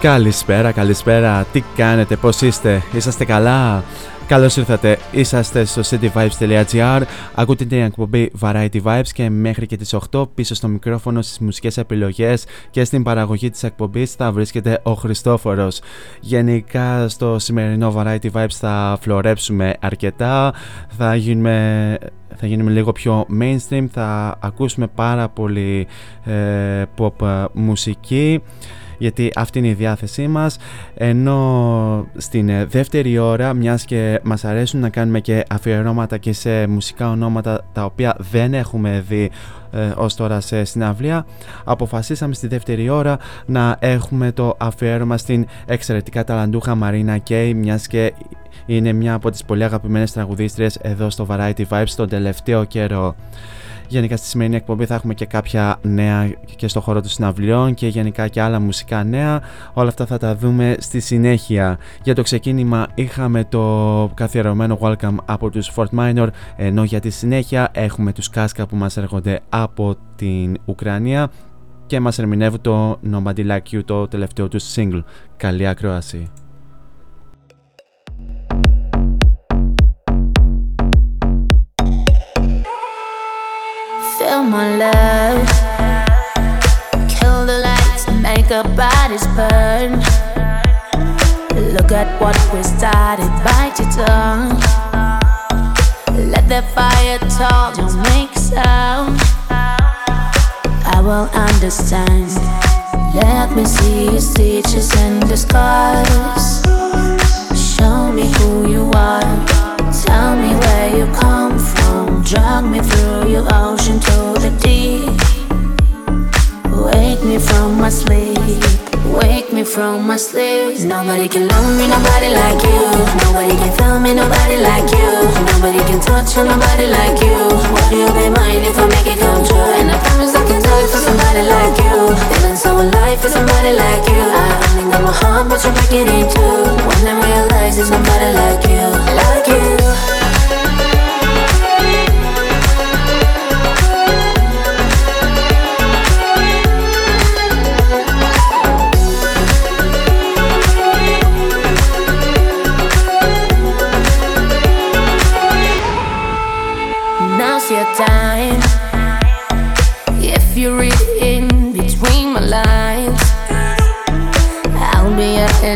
Καλησπέρα, καλησπέρα. Τι κάνετε, πώς είστε, είσαστε καλά; Καλώς ήρθατε, είσαστε στο cityvibes.gr Ακούτε την εκπομπή Variety Vibes και μέχρι και τις 8 πίσω στο μικρόφωνο στις μουσικές επιλογές και στην παραγωγή της εκπομπής θα βρίσκεται ο Χριστόφορος. Γενικά στο σημερινό Variety Vibes θα φλωρέψουμε αρκετά, θα γίνουμε θα γίνουμε λίγο πιο mainstream, θα ακούσουμε πάρα πολύ ε, pop μουσική γιατί αυτή είναι η διάθεσή μας ενώ στην ε, δεύτερη ώρα μιας και μας αρέσουν να κάνουμε και αφιερώματα και σε μουσικά ονόματα τα οποία δεν έχουμε δει ε, ως τώρα σε συναυλία αποφασίσαμε στη δεύτερη ώρα να έχουμε το αφιέρωμα στην εξαιρετικά ταλαντούχα Μαρίνα Κέι μιας και είναι μια από τις πολύ αγαπημένες τραγουδίστριες εδώ στο Variety Vibes τον τελευταίο καιρό. Γενικά στη σημερινή εκπομπή θα έχουμε και κάποια νέα και στο χώρο των συναυλιών και γενικά και άλλα μουσικά νέα. Όλα αυτά θα τα δούμε στη συνέχεια. Για το ξεκίνημα είχαμε το καθιερωμένο welcome από τους Fort Minor ενώ για τη συνέχεια έχουμε τους Κάσκα που μας έρχονται από την Ουκρανία και μας ερμηνεύουν το Nobody Like You το τελευταίο τους single. Καλή ακρόαση. Feel my love. Kill the lights make our bodies burn. Look at what we started, bite your tongue. Let the fire talk, don't make sound. I will understand. Let me see your stitches and the scars. Show me who you are. Tell me where you come from. Drag me through your ocean to the deep. Wake me from my sleep. Wake me from my sleep. Nobody can love me, nobody like you. Nobody can feel me, nobody like you. Nobody can touch me, nobody like you. Would you be mine if I make it come true? And I promise I can die for somebody like you. Feeling so alive for somebody like you. I only got my heart, but you break it two. When I realize there's nobody like you, like you.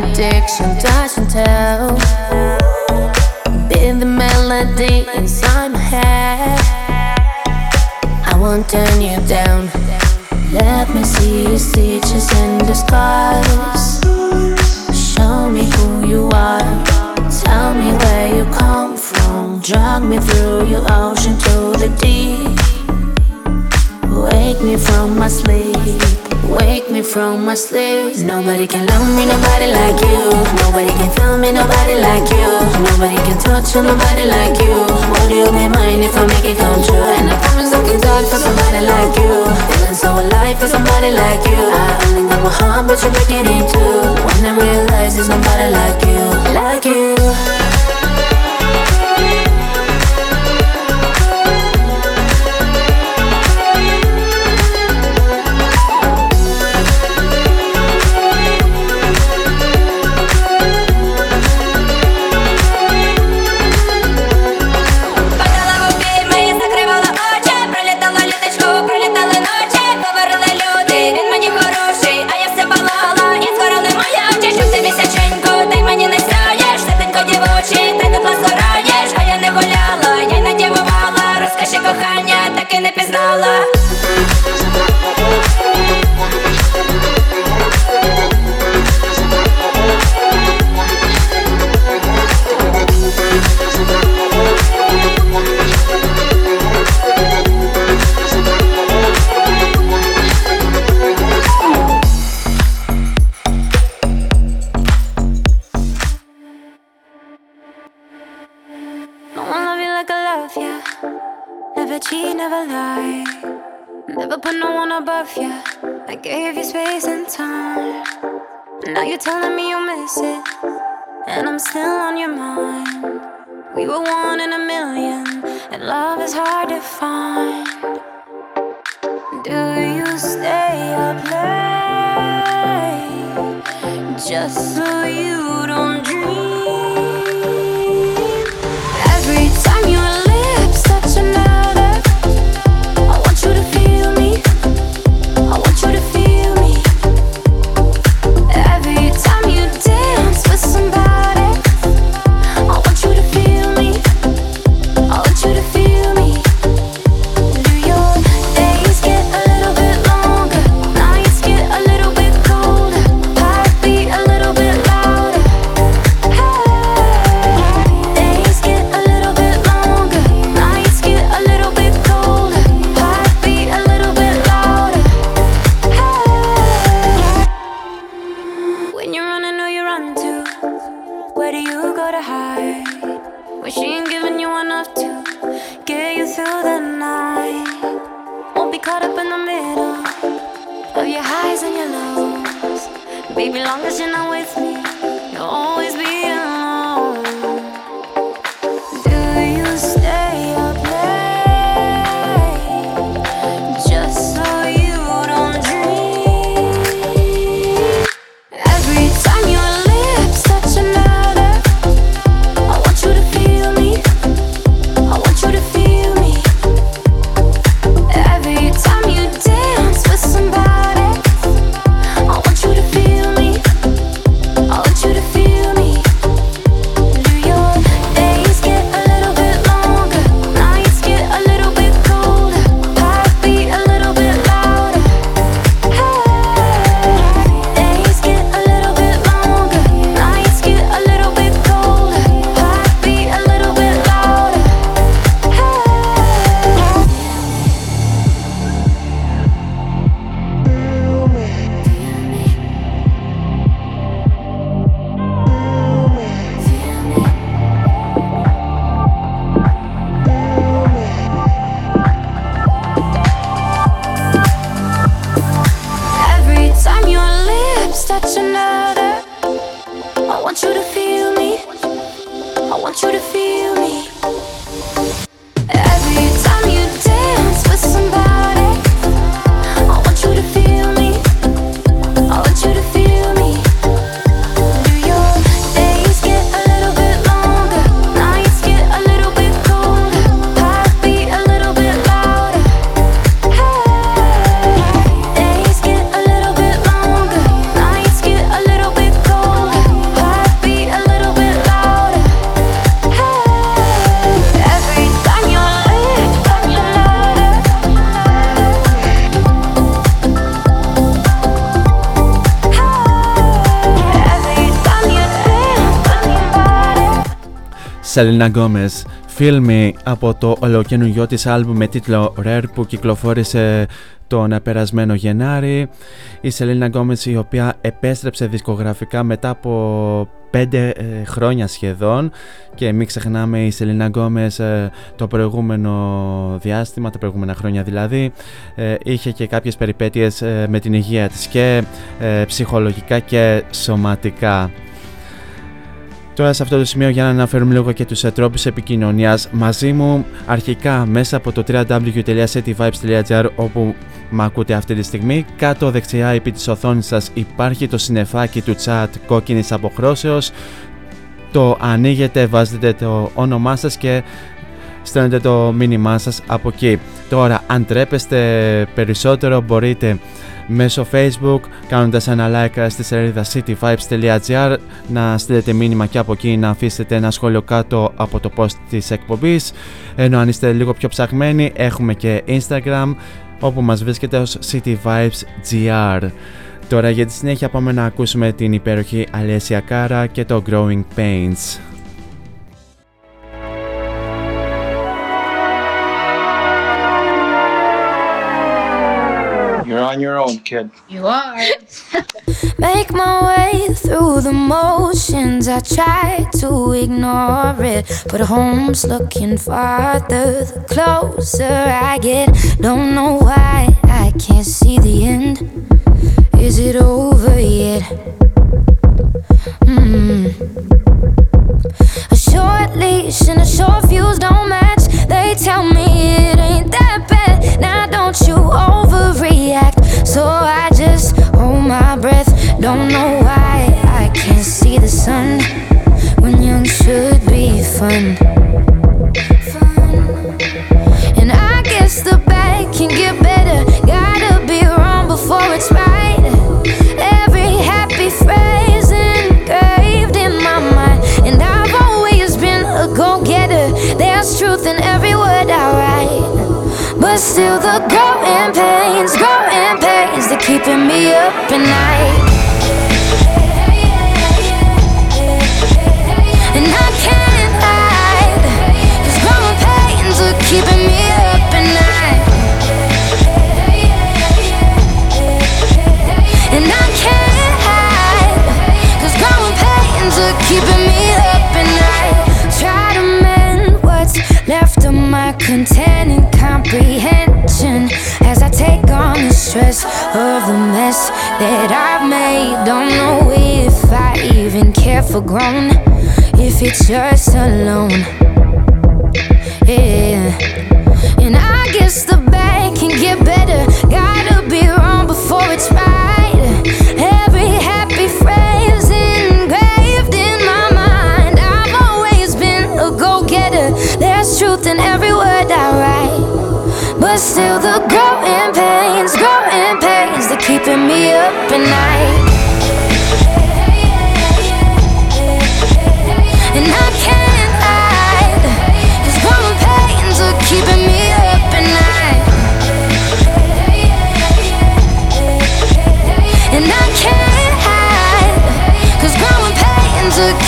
Addiction, and tell. Be the melody inside my head. I won't turn you down. Let me see your stitches in disguise. Show me who you are. Tell me where you come from. Drag me through your ocean to the deep. Wake me from my sleep. Wake me from my sleep. Nobody can love me, nobody like you. Nobody can feel me, nobody like you. Nobody can touch me, nobody like you. Would you be mine if I make it come true? And I promise I can die for somebody like you. Feeling so alive for somebody like you. I only got my heart, but you break it in two. When I realize there's nobody like you, like you. Selena Gomez Feel Me από το ολοκαινούργιο της άλμπουμ με τίτλο Rare που κυκλοφόρησε τον περασμένο Γενάρη η Selena Gomez η οποία επέστρεψε δισκογραφικά μετά από πέντε ε, χρόνια σχεδόν και μην ξεχνάμε η Selena Gomez ε, το προηγούμενο διάστημα, τα προηγούμενα χρόνια δηλαδή ε, είχε και κάποιες περιπέτειες με την υγεία της και ψυχολογικά και σωματικά. Τώρα σε αυτό το σημείο για να αναφέρουμε λίγο και τους τρόπους επικοινωνίας μαζί μου αρχικά μέσα από το www.cityvibes.gr όπου με ακούτε αυτή τη στιγμή. Κάτω δεξιά επί της οθόνης σας υπάρχει το συνεφάκι του chat κόκκινης αποχρώσεως. Το ανοίγετε, βάζετε το όνομά σας και στέλνετε το μήνυμά σας από εκεί. Τώρα αν τρέπεστε περισσότερο μπορείτε μέσω facebook κάνοντας ένα like στη σελίδα cityvibes.gr να στείλετε μήνυμα και από εκεί να αφήσετε ένα σχόλιο κάτω από το post της εκπομπής ενώ αν είστε λίγο πιο ψαχμένοι έχουμε και instagram όπου μας βρίσκεται ως City Vibes GR. Τώρα για τη συνέχεια πάμε να ακούσουμε την υπέροχη Αλέσια Κάρα και το Growing Pains. You're on your own, kid. You are. Make my way through the motions. I try to ignore it, but home's looking farther the closer I get. Don't know why I can't see the end. Is it over yet? Hmm. A short leash and a short fuse don't match. They tell me it ain't that bad. Now don't you overreact. Don't know why I can't see the sun when young should be fun. And I guess the bad can get better. Gotta be wrong before it's right. Every happy phrase engraved in my mind. And I've always been a go getter. There's truth in every word I write. But still, the growing pains, growing pains, they're keeping me up at night. Keeping me up at night. And I can't hide, 'cause growing pains are keeping me up at night. Try to mend what's left of my content comprehension as I take on the stress of the mess that I've made. Don't know if I even care for grown, if it's just alone. Yeah, and I guess the bad can get better. Gotta be wrong before it's right. Every happy phrase engraved in my mind. I've always been a go getter. There's truth in every word I write. But still, the growing pains, growing pains, they're keeping me up at night.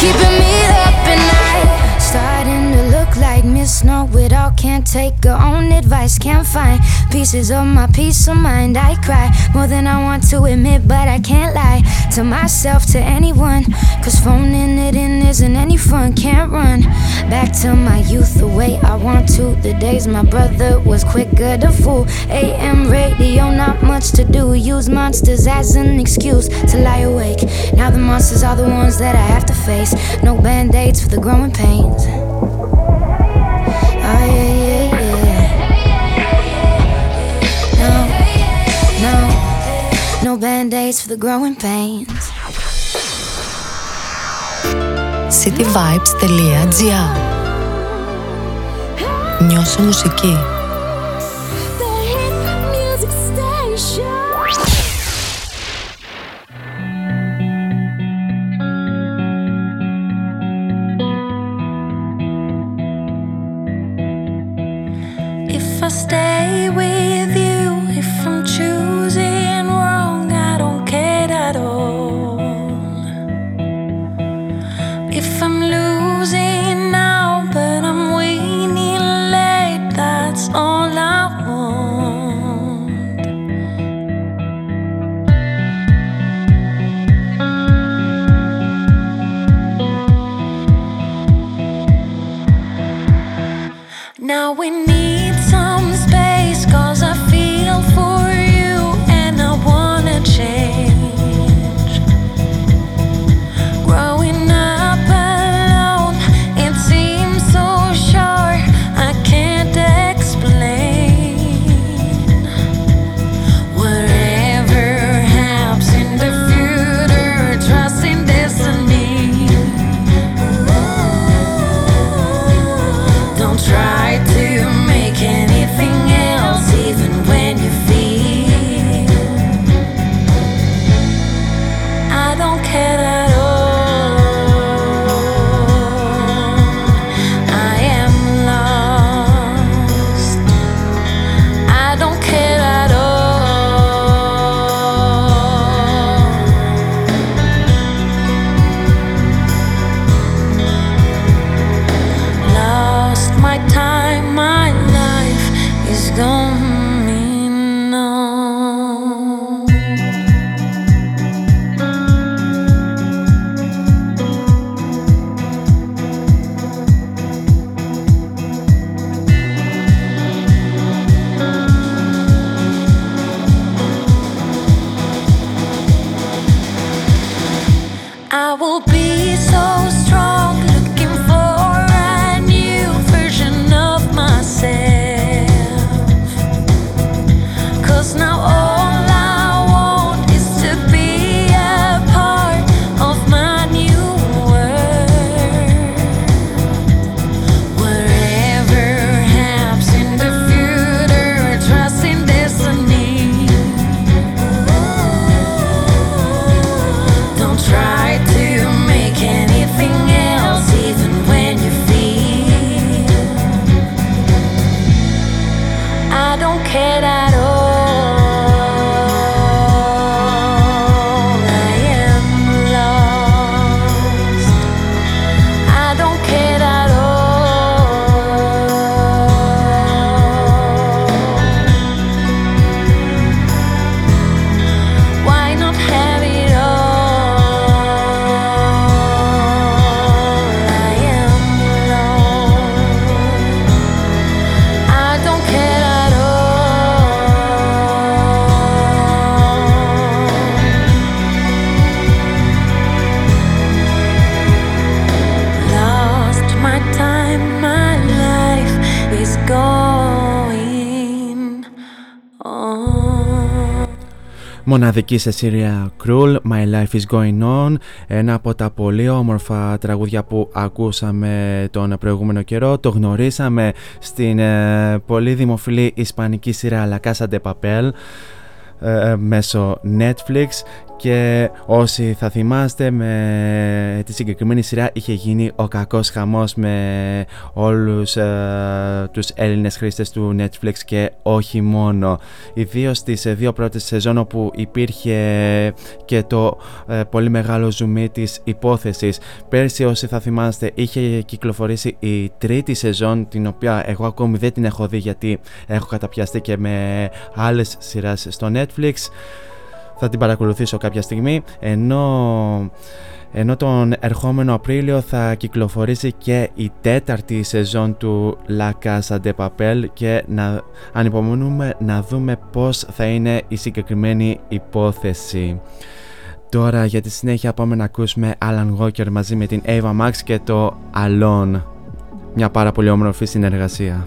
Keeping me up at night. Starting to look like Miss Know It All, can't take her own advice, can't find pieces of my peace of mind. I cry more than I want to admit, but I can't lie to myself, to anyone. Cause phoning it in isn't any fun, can't run back to my youth the way I want to. The days my brother was quicker to fool. AM radio, not much to do. Use monsters as an excuse to lie awake. Now the monsters are the ones that I have to face. No band aids for the growing pains. No band aids for the growing pains. cityvibes.gr Νιώσε μουσική. Μοναδική σε Syria Cruel, My Life is Going On, ένα από τα πολύ όμορφα τραγούδια που ακούσαμε τον προηγούμενο καιρό. Το γνωρίσαμε στην ε, πολύ δημοφιλή ισπανική σειρά La Casa de Papel ε, μέσω Netflix και όσοι θα θυμάστε με τη συγκεκριμένη σειρά είχε γίνει ο κακός χαμός με όλους ε, τους Έλληνες χρήστες του Netflix και όχι μόνο. Ιδίως στις δύο πρώτες σεζόν όπου υπήρχε και το ε, πολύ μεγάλο ζουμί της υπόθεσης. Πέρσι όσοι θα θυμάστε είχε κυκλοφορήσει η τρίτη σεζόν την οποία εγώ ακόμη δεν την έχω δει γιατί έχω καταπιαστεί και με άλλες σειράς στο Netflix θα την παρακολουθήσω κάποια στιγμή ενώ ενώ τον ερχόμενο Απρίλιο θα κυκλοφορήσει και η τέταρτη σεζόν του La Casa de Papel και να ανυπομονούμε να δούμε πώς θα είναι η συγκεκριμένη υπόθεση. Τώρα για τη συνέχεια πάμε να ακούσουμε Alan Walker μαζί με την Ava Max και το Alone. Μια πάρα πολύ όμορφη συνεργασία.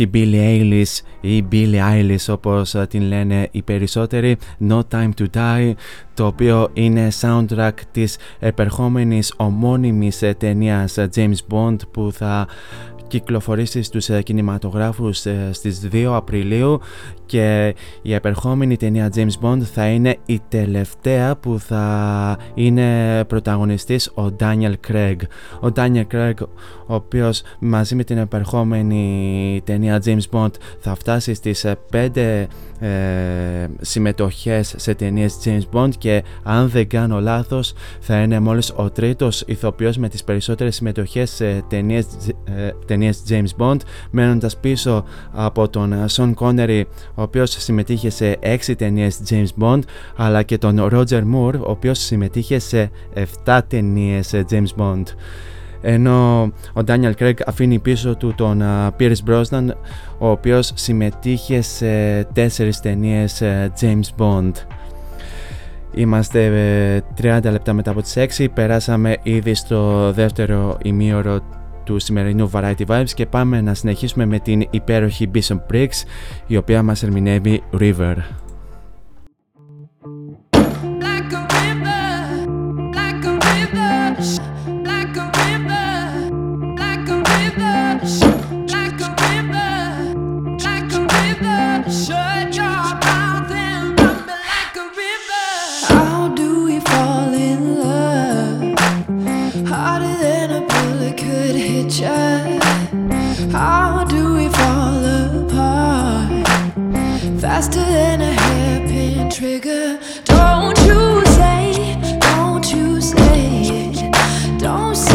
όχι Billy Eilish ή Billy Eilish όπως ε, την λένε οι περισσότεροι, No Time To Die, το οποίο είναι soundtrack της επερχόμενης ομώνυμης ε, ταινίας ε, James Bond που θα κυκλοφορήσει στους κινηματογράφους στις 2 Απριλίου και η επερχόμενη ταινία James Bond θα είναι η τελευταία που θα είναι πρωταγωνιστής ο Daniel Craig. Ο Daniel Craig ο οποίος μαζί με την επερχόμενη ταινία James Bond θα φτάσει στις ε, πέντε ε, συμμετοχές σε ταινίες James Bond και αν δεν κάνω λάθος θα είναι μόλις ο τρίτος ηθοποιός με τις περισσότερες συμμετοχές σε ταινίες, ε, James Bond μένοντας πίσω από τον ε, Sean Connery ο οποίος συμμετείχε σε 6 ταινίες James Bond, αλλά και τον Roger Moore, ο οποίος συμμετείχε σε 7 ταινίες James Bond. Ενώ ο Daniel Craig αφήνει πίσω του τον Pierce Brosnan, ο οποίος συμμετείχε σε 4 ταινίες James Bond. Είμαστε 30 λεπτά μετά από τις 6, περάσαμε ήδη στο δεύτερο ημίωρο του σημερινού Variety Vibes και πάμε να συνεχίσουμε με την υπέροχη Bison Bricks η οποία μας ερμηνεύει River. Don't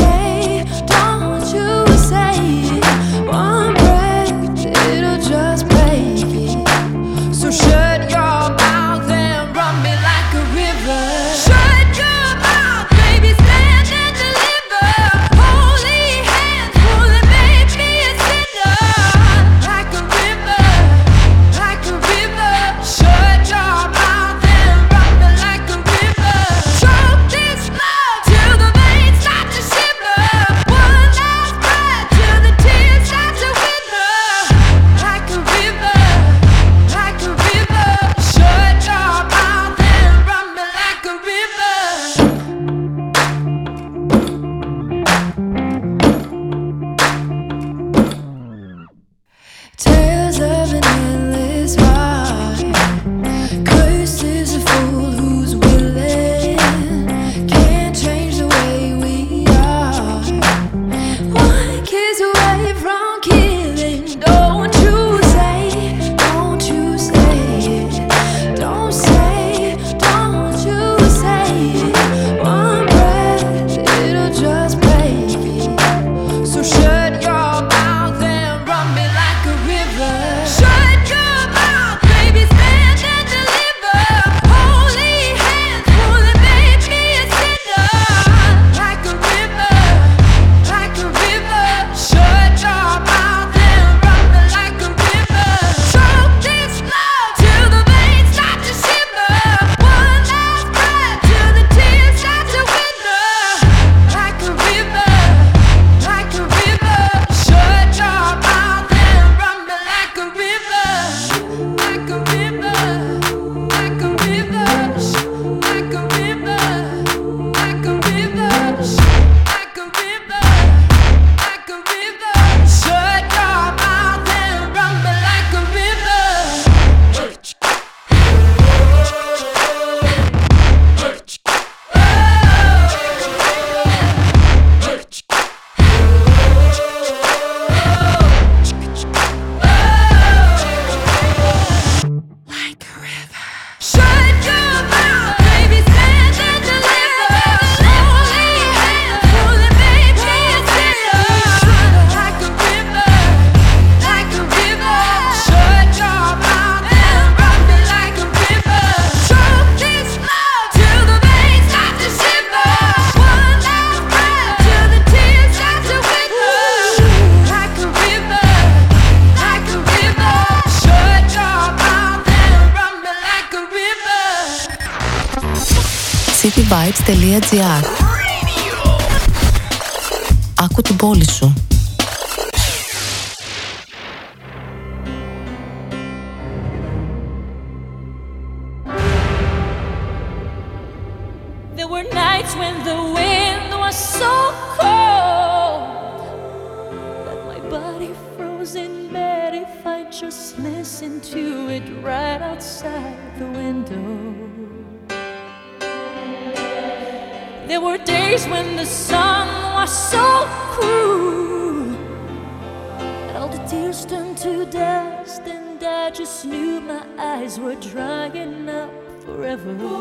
forever.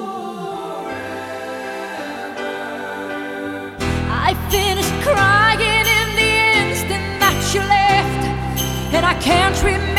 I finished crying in the instant that you left, and I can't remember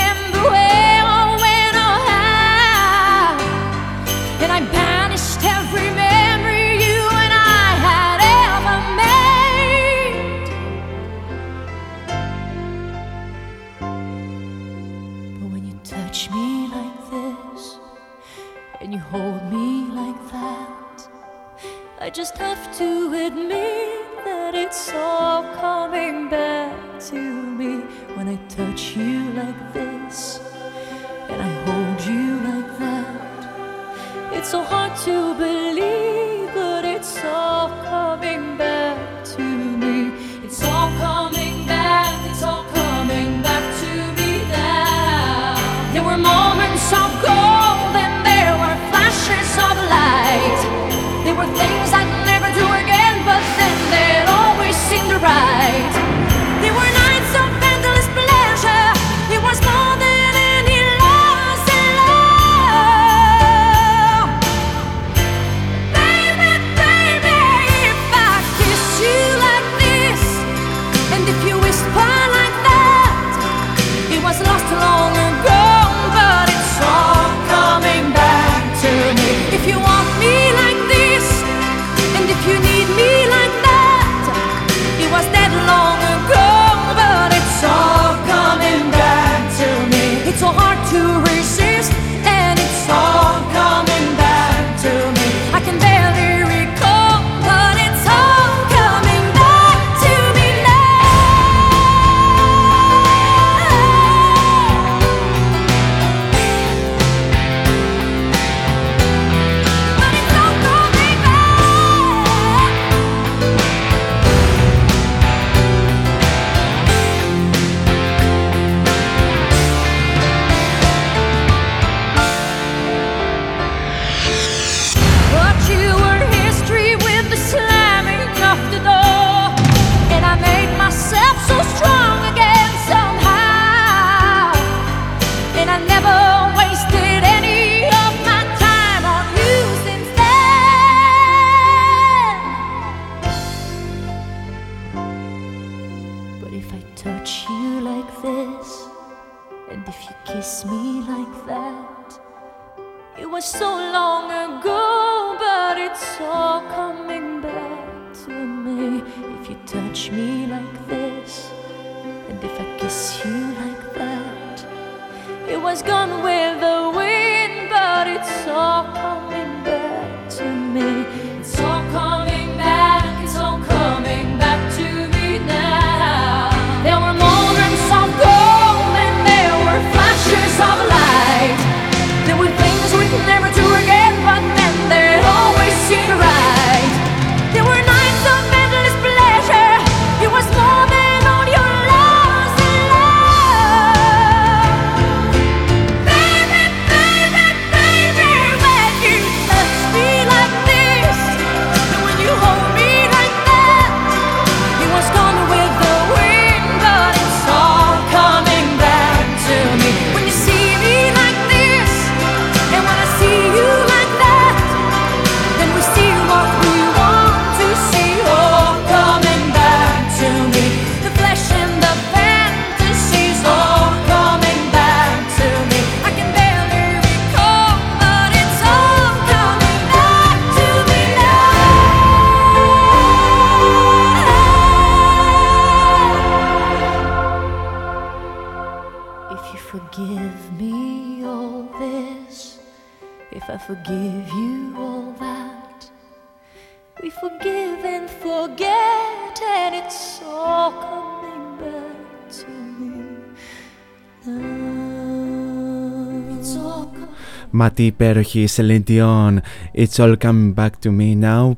Μα τι υπέροχη Celine Dion. It's all coming back to me now.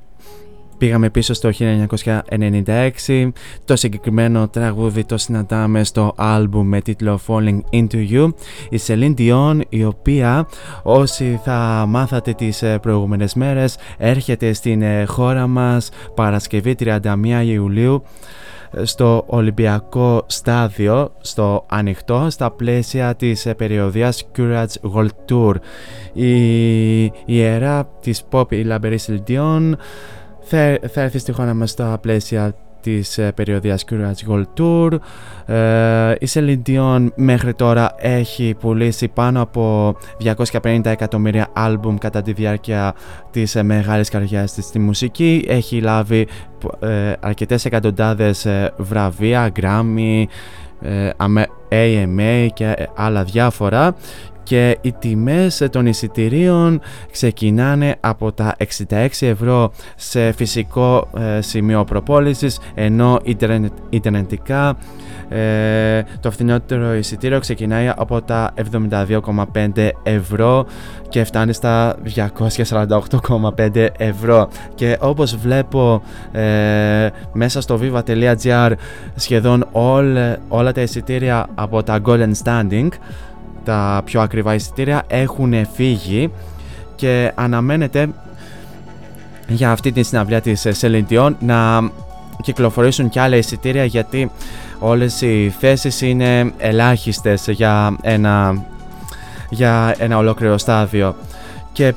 Πήγαμε πίσω στο 1996. Το συγκεκριμένο τραγούδι το συναντάμε στο άλμπουμ με τίτλο Falling Into You. Η Celine Dion η οποία όσοι θα μάθατε τις ε, προηγούμενες μέρες έρχεται στην ε, χώρα μας Παρασκευή 31 Ιουλίου στο Ολυμπιακό Στάδιο στο Ανοιχτό στα πλαίσια της ε, περιοδίας Courage World Tour. Η ιερά της Pop η Λαμπερής Λιντιών θα έρθει στη χώρα μας στα πλαίσια της ε, περιοδίας Curious Gold Tour. Ε, η Celine μέχρι τώρα έχει πουλήσει πάνω από 250 εκατομμύρια άλμπουμ κατά τη διάρκεια της ε, μεγάλης καριέρας της στη μουσική. Έχει λάβει ε, αρκετές εκατοντάδες ε, βραβεία, Grammy, AMA και άλλα διάφορα και οι τιμές των εισιτηρίων ξεκινάνε από τα 66 ευρώ σε φυσικό ε, σημείο προπόλησης ενώ ιντερνετικά ε, το φθηνότερο εισιτήριο ξεκινάει από τα 72,5 ευρώ και φτάνει στα 248,5 ευρώ. Και όπως βλέπω ε, μέσα στο viva.gr σχεδόν όλα, όλα τα εισιτήρια από τα Golden Standing τα πιο ακριβά εισιτήρια έχουν φύγει και αναμένεται για αυτή τη συναυλία της Celine να κυκλοφορήσουν και άλλα εισιτήρια γιατί όλες οι θέσεις είναι ελάχιστες για ένα, για ένα ολόκληρο στάδιο. Και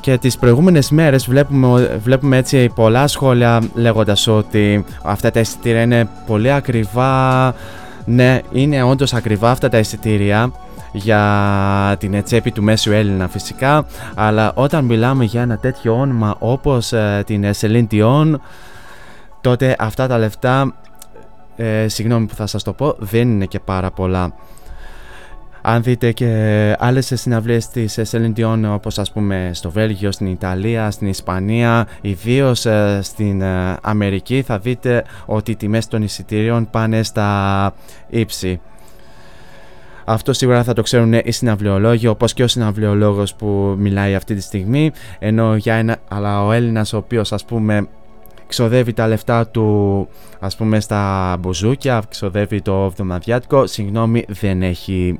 και τις προηγούμενες μέρες βλέπουμε, βλέπουμε έτσι πολλά σχόλια λέγοντας ότι αυτά τα εισιτήρια είναι πολύ ακριβά ναι, είναι όντως ακριβά αυτά τα εισιτήρια για την τσέπη του μέσου Έλληνα φυσικά αλλά όταν μιλάμε για ένα τέτοιο όνομα όπως ε, την Celine Dion τότε αυτά τα λεφτά ε, συγγνώμη που θα σας το πω δεν είναι και πάρα πολλά αν δείτε και άλλες συναυλίες της Celine Dion όπως ας πούμε στο Βέλγιο, στην Ιταλία, στην Ισπανία, ιδίως ε, στην ε, Αμερική θα δείτε ότι οι τιμές των εισιτηρίων πάνε στα ύψη. Αυτό σίγουρα θα το ξέρουν οι συναυλιολόγοι όπως και ο συναυλιολόγος που μιλάει αυτή τη στιγμή ενώ για ένα, αλλά ο Έλληνας ο οποίος ας πούμε ξοδεύει τα λεφτά του ας πούμε στα μπουζούκια, ξοδεύει το εβδομαδιάτικο, συγγνώμη δεν έχει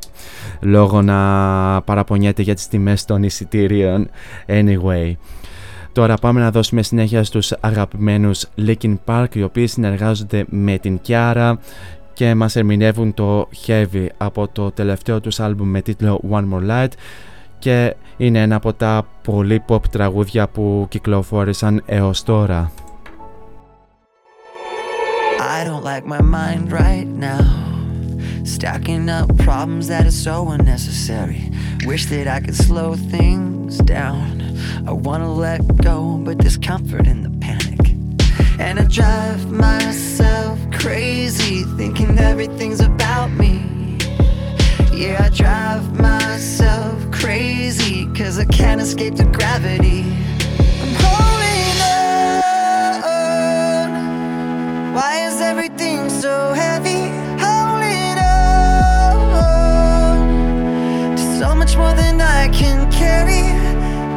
λόγο να παραπονιέται για τις τιμές των εισιτήριων anyway. Τώρα πάμε να δώσουμε συνέχεια στους αγαπημένους Linkin Park οι οποίοι συνεργάζονται με την Kiara και μας ερμηνεύουν το Heavy από το τελευταίο τους άλμπουμ με τίτλο One More Light και είναι ένα από τα πολύ pop τραγούδια που κυκλοφόρησαν έως τώρα. I don't like my mind right now. Stacking up problems that are so unnecessary. Wish that I could slow things down. I wanna let go, but there's comfort in the panic. And I drive myself crazy, thinking everything's about me. Yeah, I drive myself crazy, cause I can't escape the gravity. Why is everything so heavy? Holding on to so much more than I can carry.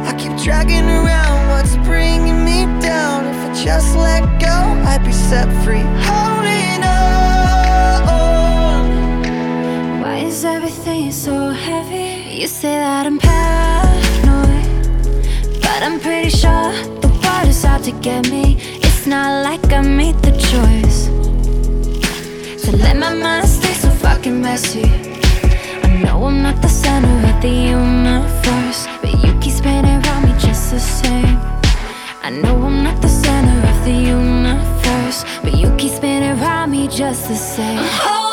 I keep dragging around what's bringing me down. If I just let go, I'd be set free. Holding on. Why is everything so heavy? You say that I'm paranoid, but I'm pretty sure the world is out to get me. It's not like I made the choice to let my mind stay so fucking messy. I know I'm not the center of the universe, but you keep spinning around me just the same. I know I'm not the center of the universe, but you keep spinning around me just the same. Oh,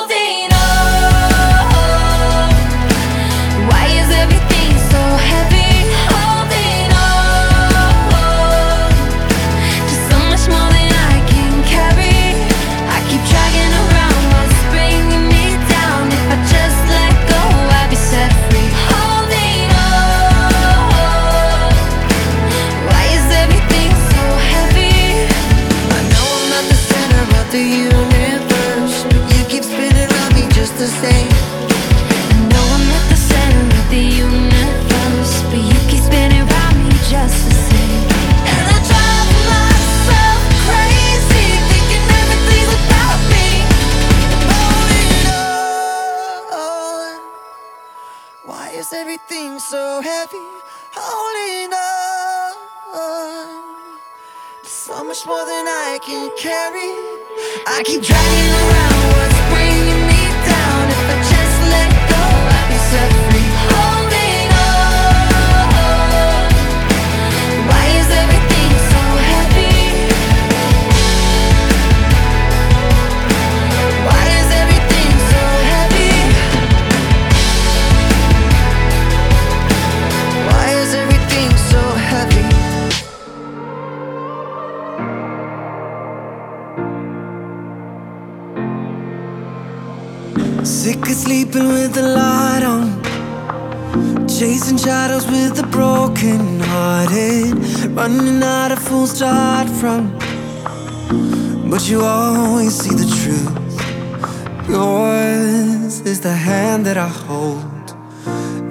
everything so heavy? Holding on. So much more than I can carry. I keep dragging around what's Sick of sleeping with the light on. Chasing shadows with the broken hearted, running out of fools to hide from. But you always see the truth. Yours is the hand that I hold.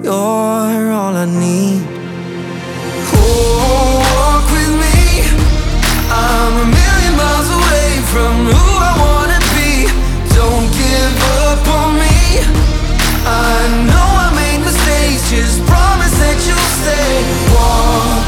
You're all I need. Oh, walk with me. I'm a million miles away from who I be. Don't give up on me. I know I made mistakes. Just promise that you'll stay. Walk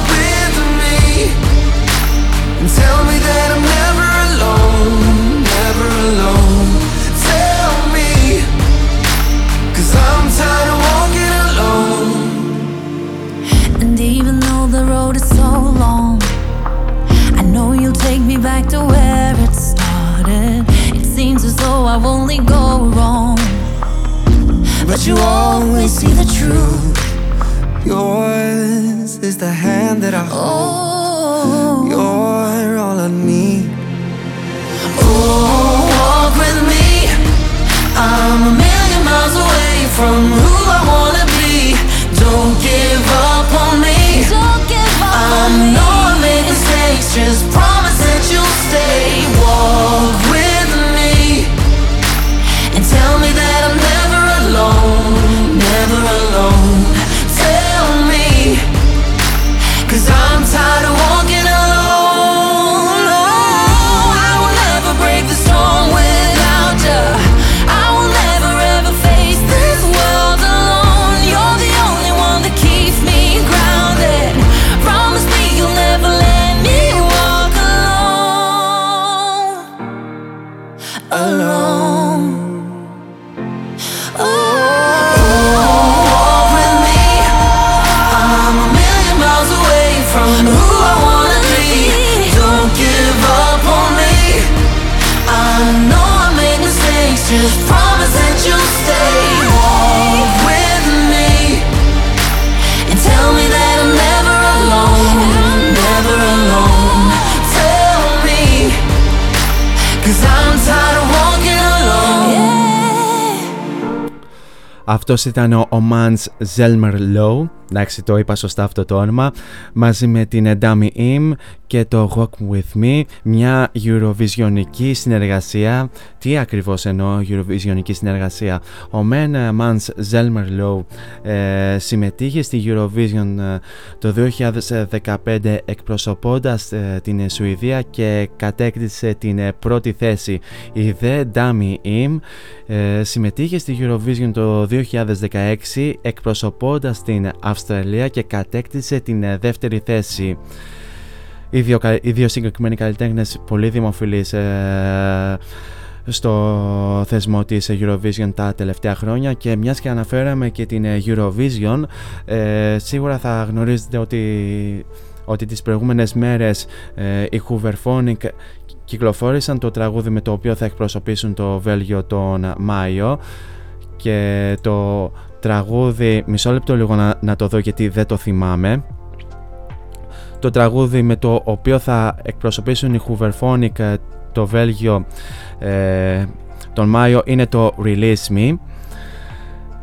Αυτός ήταν ο Mans Zelmer Low. Εντάξει, το είπα σωστά αυτό το όνομα. Μαζί με την Dummy Im και το Walk With Me. Μια Eurovisionική συνεργασία. Τι ακριβώς εννοώ Eurovisionική συνεργασία; Ο Men Mans Zelmer Low ε, συμμετείχε στη Eurovision ε, το 2015 εκπροσωπώντας ε, την Σουηδία και κατέκτησε την ε, πρώτη θέση. Η The Dummy Im ε, συμμετείχε στη Eurovision το 2016 εκπροσωπώντας την Αυστραλία και κατέκτησε την ε, δεύτερη θέση. Οι δύο, κα- οι δύο συγκεκριμένοι καλλιτέχνες πολύ δημοφιλείς ε, στο θεσμό της Eurovision τα τελευταία χρόνια και μιας και αναφέραμε και την ε, Eurovision ε, σίγουρα θα γνωρίζετε ότι, ότι τις προηγούμενες μέρες ε, οι Hooverphonic κυκλοφόρησαν το τραγούδι με το οποίο θα εκπροσωπήσουν το Βέλγιο τον Μάιο και το τραγούδι, μισό λεπτό λίγο να, να το δω γιατί δεν το θυμάμαι το τραγούδι με το οποίο θα εκπροσωπήσουν οι Hooverphonic ε, το Βέλγιο ε, τον Μάιο είναι το Release Me.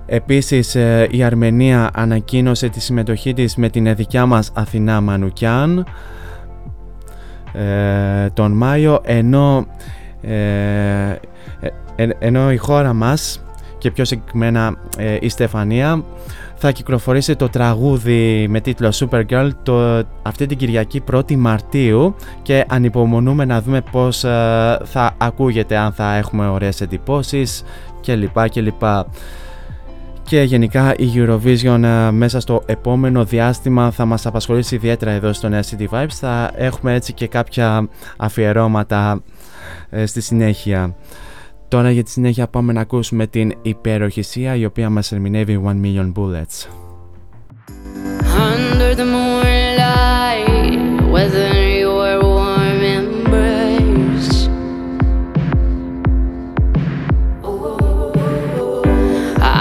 Επίσης ε, η Αρμενία ανακοίνωσε τη συμμετοχή της με την δικιά μας Αθηνά Μανουκιάν ε, τον Μάιο ενώ, ε, ε, ενώ η χώρα μας και πιο συγκεκριμένα ε, η Στεφανία θα κυκλοφορήσει το τραγούδι με τίτλο Supergirl το, αυτή την Κυριακή 1η Μαρτίου και ανυπομονούμε να δούμε πώς ε, θα ακούγεται αν θα έχουμε ωραίες εντυπώσεις κλπ. κλπ. Και γενικά η Eurovision ε, μέσα στο επόμενο διάστημα θα μας απασχολήσει ιδιαίτερα εδώ στο Nea City Vibes. Θα έχουμε έτσι και κάποια αφιερώματα ε, στη συνέχεια. Τώρα για τη συνέχεια πάμε να ακούσουμε την υπέροχη Σία η οποία μας ερμηνεύει One Million Bullets. Under the moonlight, whether your warm embrace.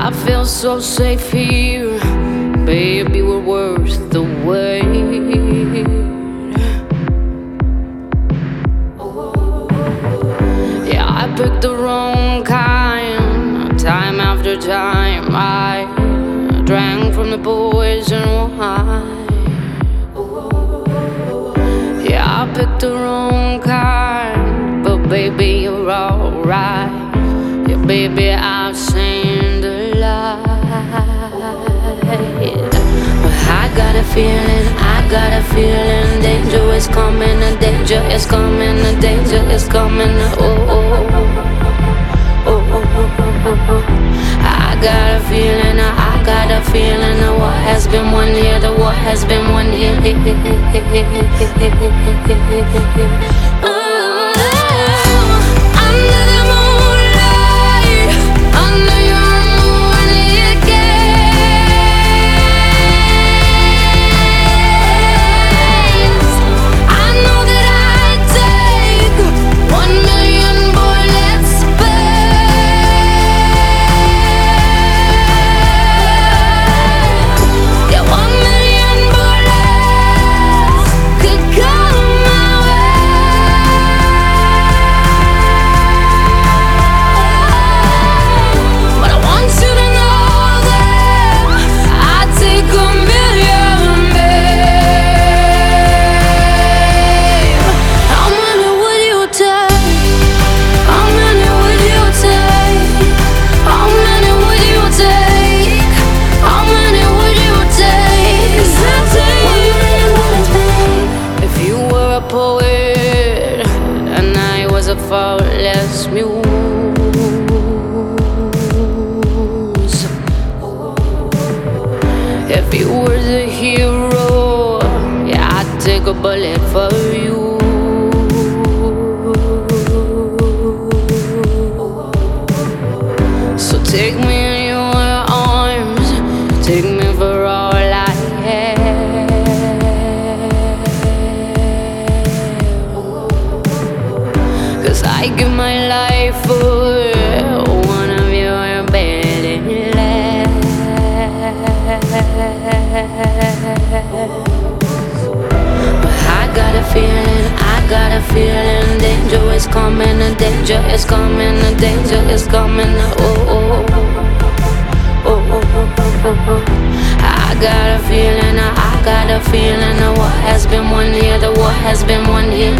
I feel so safe here, baby. We're worth the wait. picked the wrong kind. Time after time, I drank from the poison wine. Yeah, I picked the wrong kind, but baby, you're alright. Yeah, baby, I. got a feeling, I got a feeling Danger is coming, a danger is coming, a danger is coming Oh, oh, oh, oh, oh, oh, I got a feeling, I got a feeling The war has been won here, the war has been won here a feeling danger is coming, and danger is coming, and danger is coming. Oh, oh oh oh oh oh oh oh. oh. I got a feeling, I got a feeling. The war has been won here, the war has been won here.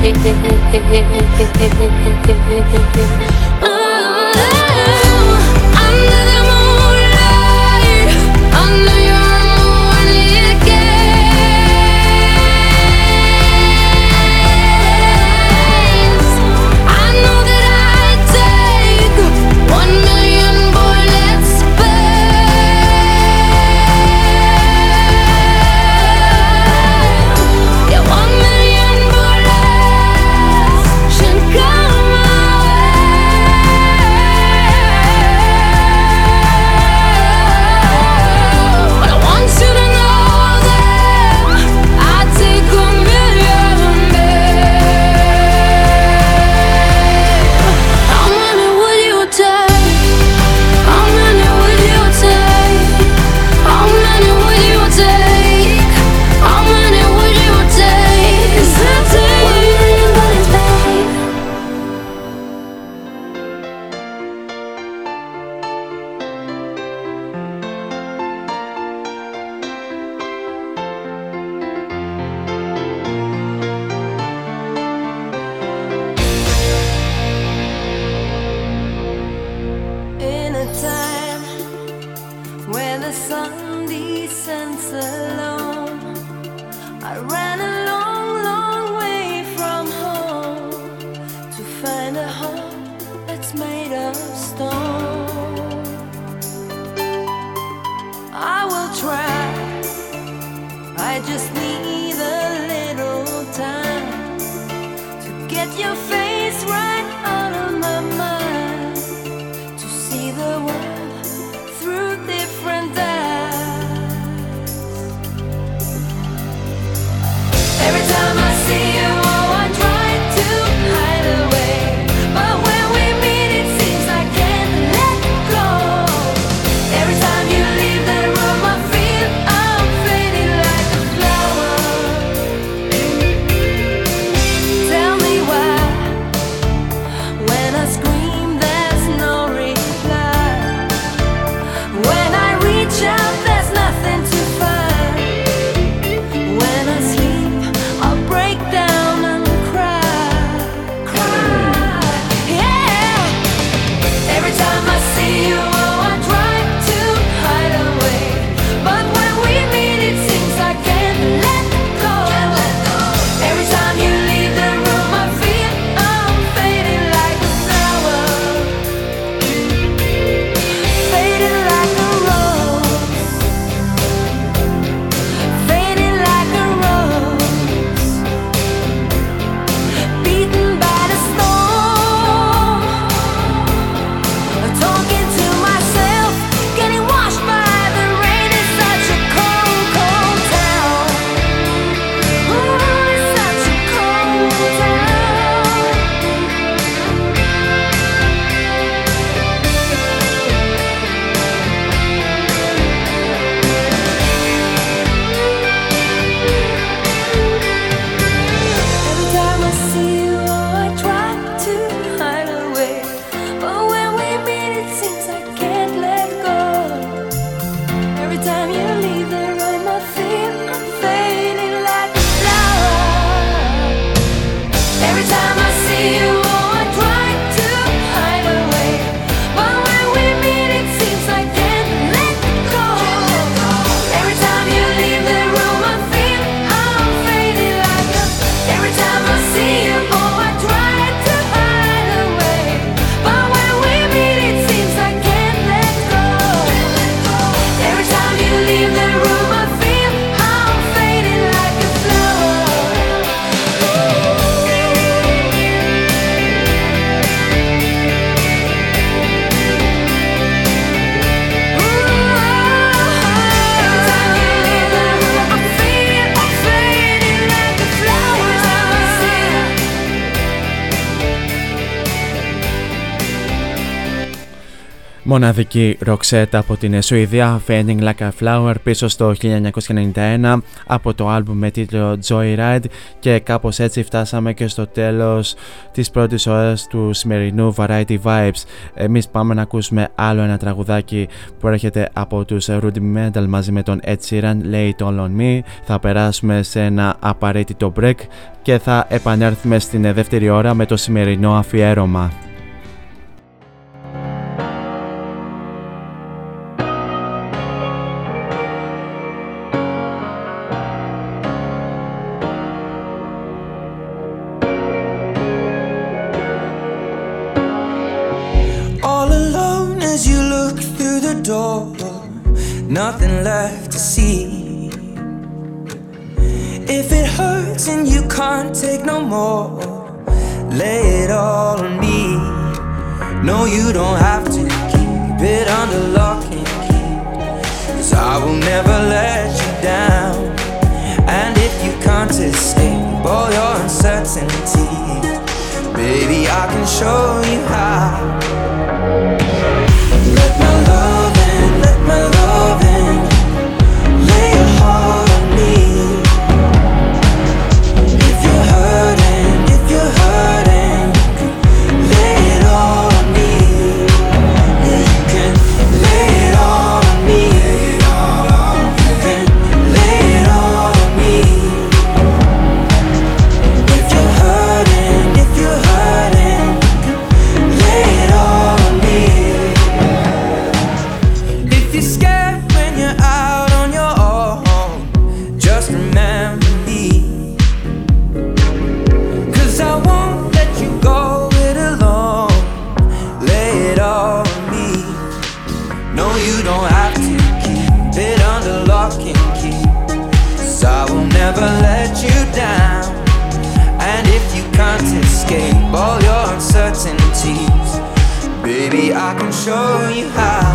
Μοναδική ροξέτα από την Σουηδία Fading Like a Flower πίσω στο 1991 από το άλμπουμ με τίτλο Joyride και κάπως έτσι φτάσαμε και στο τέλος της πρώτης ώρας του σημερινού Variety Vibes. Εμείς πάμε να ακούσουμε άλλο ένα τραγουδάκι που έρχεται από τους Rudimental μαζί με τον Ed Sheeran, Lay It All On Me. Θα περάσουμε σε ένα απαραίτητο break και θα επανέλθουμε στην δεύτερη ώρα με το σημερινό αφιέρωμα. You don't have to keep it under lock and key. Cause I will never let you down. And if you can't escape all your uncertainty, baby, I can show you how. Maybe I can show you how.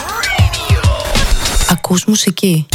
Ακούς μουσική.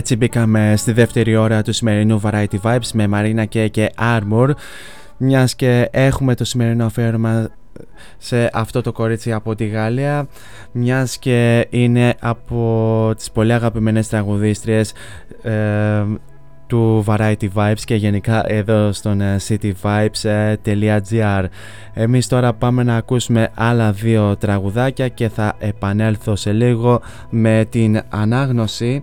Έτσι μπήκαμε στη δεύτερη ώρα του σημερινού Variety Vibes με Marina K και Armor μιας και έχουμε το σημερινό αφιέρωμα σε αυτό το κορίτσι από τη Γαλλία μιας και είναι από τις πολύ αγαπημένες τραγουδίστριες ε, του Variety Vibes και γενικά εδώ στον ε, cityvibes.gr Εμείς τώρα πάμε να ακούσουμε άλλα δύο τραγουδάκια και θα επανέλθω σε λίγο με την ανάγνωση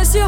monsieur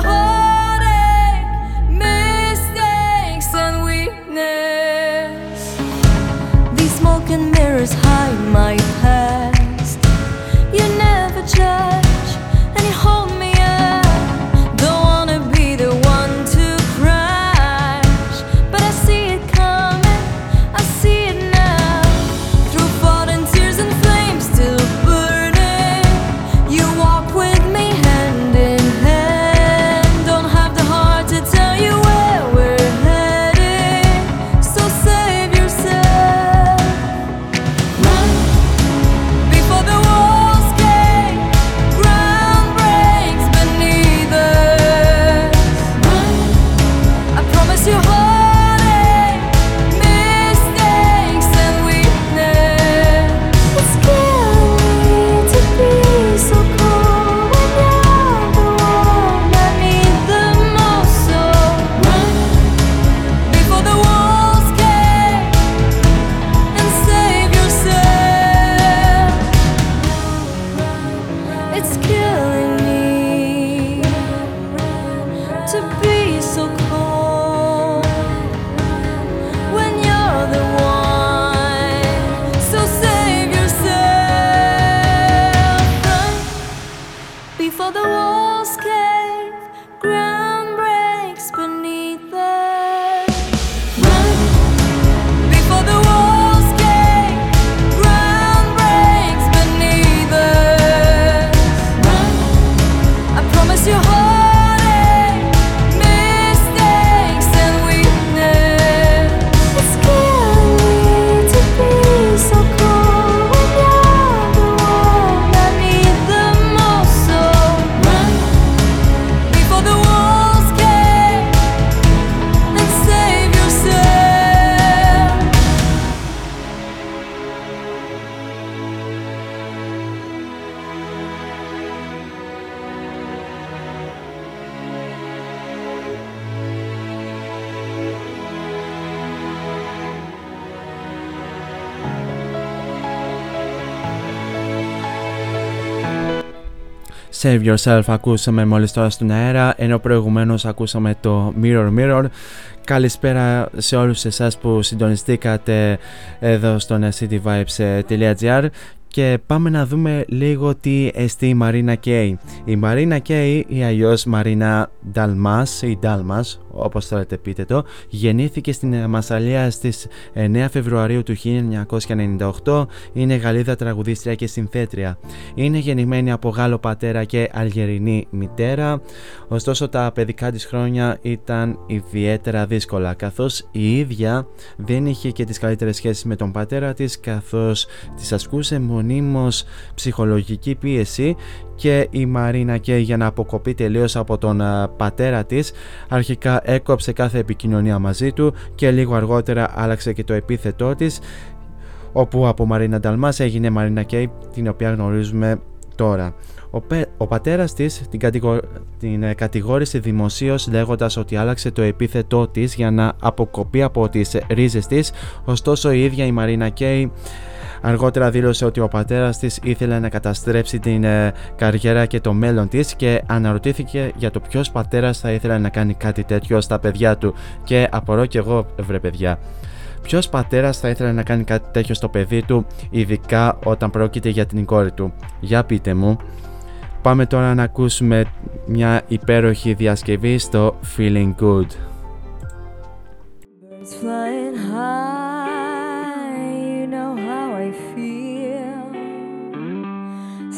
Save Yourself ακούσαμε μόλις τώρα στον αέρα ενώ προηγουμένως ακούσαμε το Mirror Mirror Καλησπέρα σε όλους εσάς που συντονιστήκατε εδώ στο cityvibes.gr και πάμε να δούμε λίγο τι εστί η Μαρίνα Κέι. Η Μαρίνα Κέι ή αλλιώς Μαρίνα Νταλμάς ή Ντάλμας όπως θέλετε πείτε το, γεννήθηκε στην Μασαλία στις 9 Φεβρουαρίου του 1998, είναι Γαλλίδα τραγουδίστρια και συνθέτρια. Είναι γεννημένη από Γάλλο πατέρα και Αλγερινή μητέρα, ωστόσο τα παιδικά της χρόνια ήταν ιδιαίτερα δύσκολα, καθώς η ίδια δεν είχε και τις καλύτερες σχέσεις με τον πατέρα της, καθώς της ασκούσε μονίμως ψυχολογική πίεση και η Μαρίνα και για να αποκοπεί τελείως από τον πατέρα της αρχικά έκοψε κάθε επικοινωνία μαζί του και λίγο αργότερα άλλαξε και το επίθετό της όπου από Μαρίνα Νταλμάς έγινε Μαρίνα Κέι την οποία γνωρίζουμε τώρα. Ο, πε, ο πατέρας της την, κατηγο, την ε, κατηγόρησε δημοσίως λέγοντας ότι άλλαξε το επίθετό της για να αποκοπεί από τις ρίζες της, ωστόσο η ίδια η Μαρίνα Κέι Αργότερα δήλωσε ότι ο πατέρας της ήθελε να καταστρέψει την ε, καριέρα και το μέλλον της και αναρωτήθηκε για το ποιος πατέρας θα ήθελε να κάνει κάτι τέτοιο στα παιδιά του και απορώ και εγώ βρε παιδιά. Ποιος πατέρας θα ήθελε να κάνει κάτι τέτοιο στο παιδί του, ειδικά όταν πρόκειται για την κόρη του; Για πείτε μου. Πάμε τώρα να ακούσουμε μια υπέροχη διασκευή στο Feeling Good.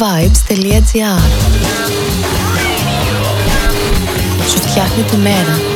vibes.gr Σου φτιάχνει τη μέρα.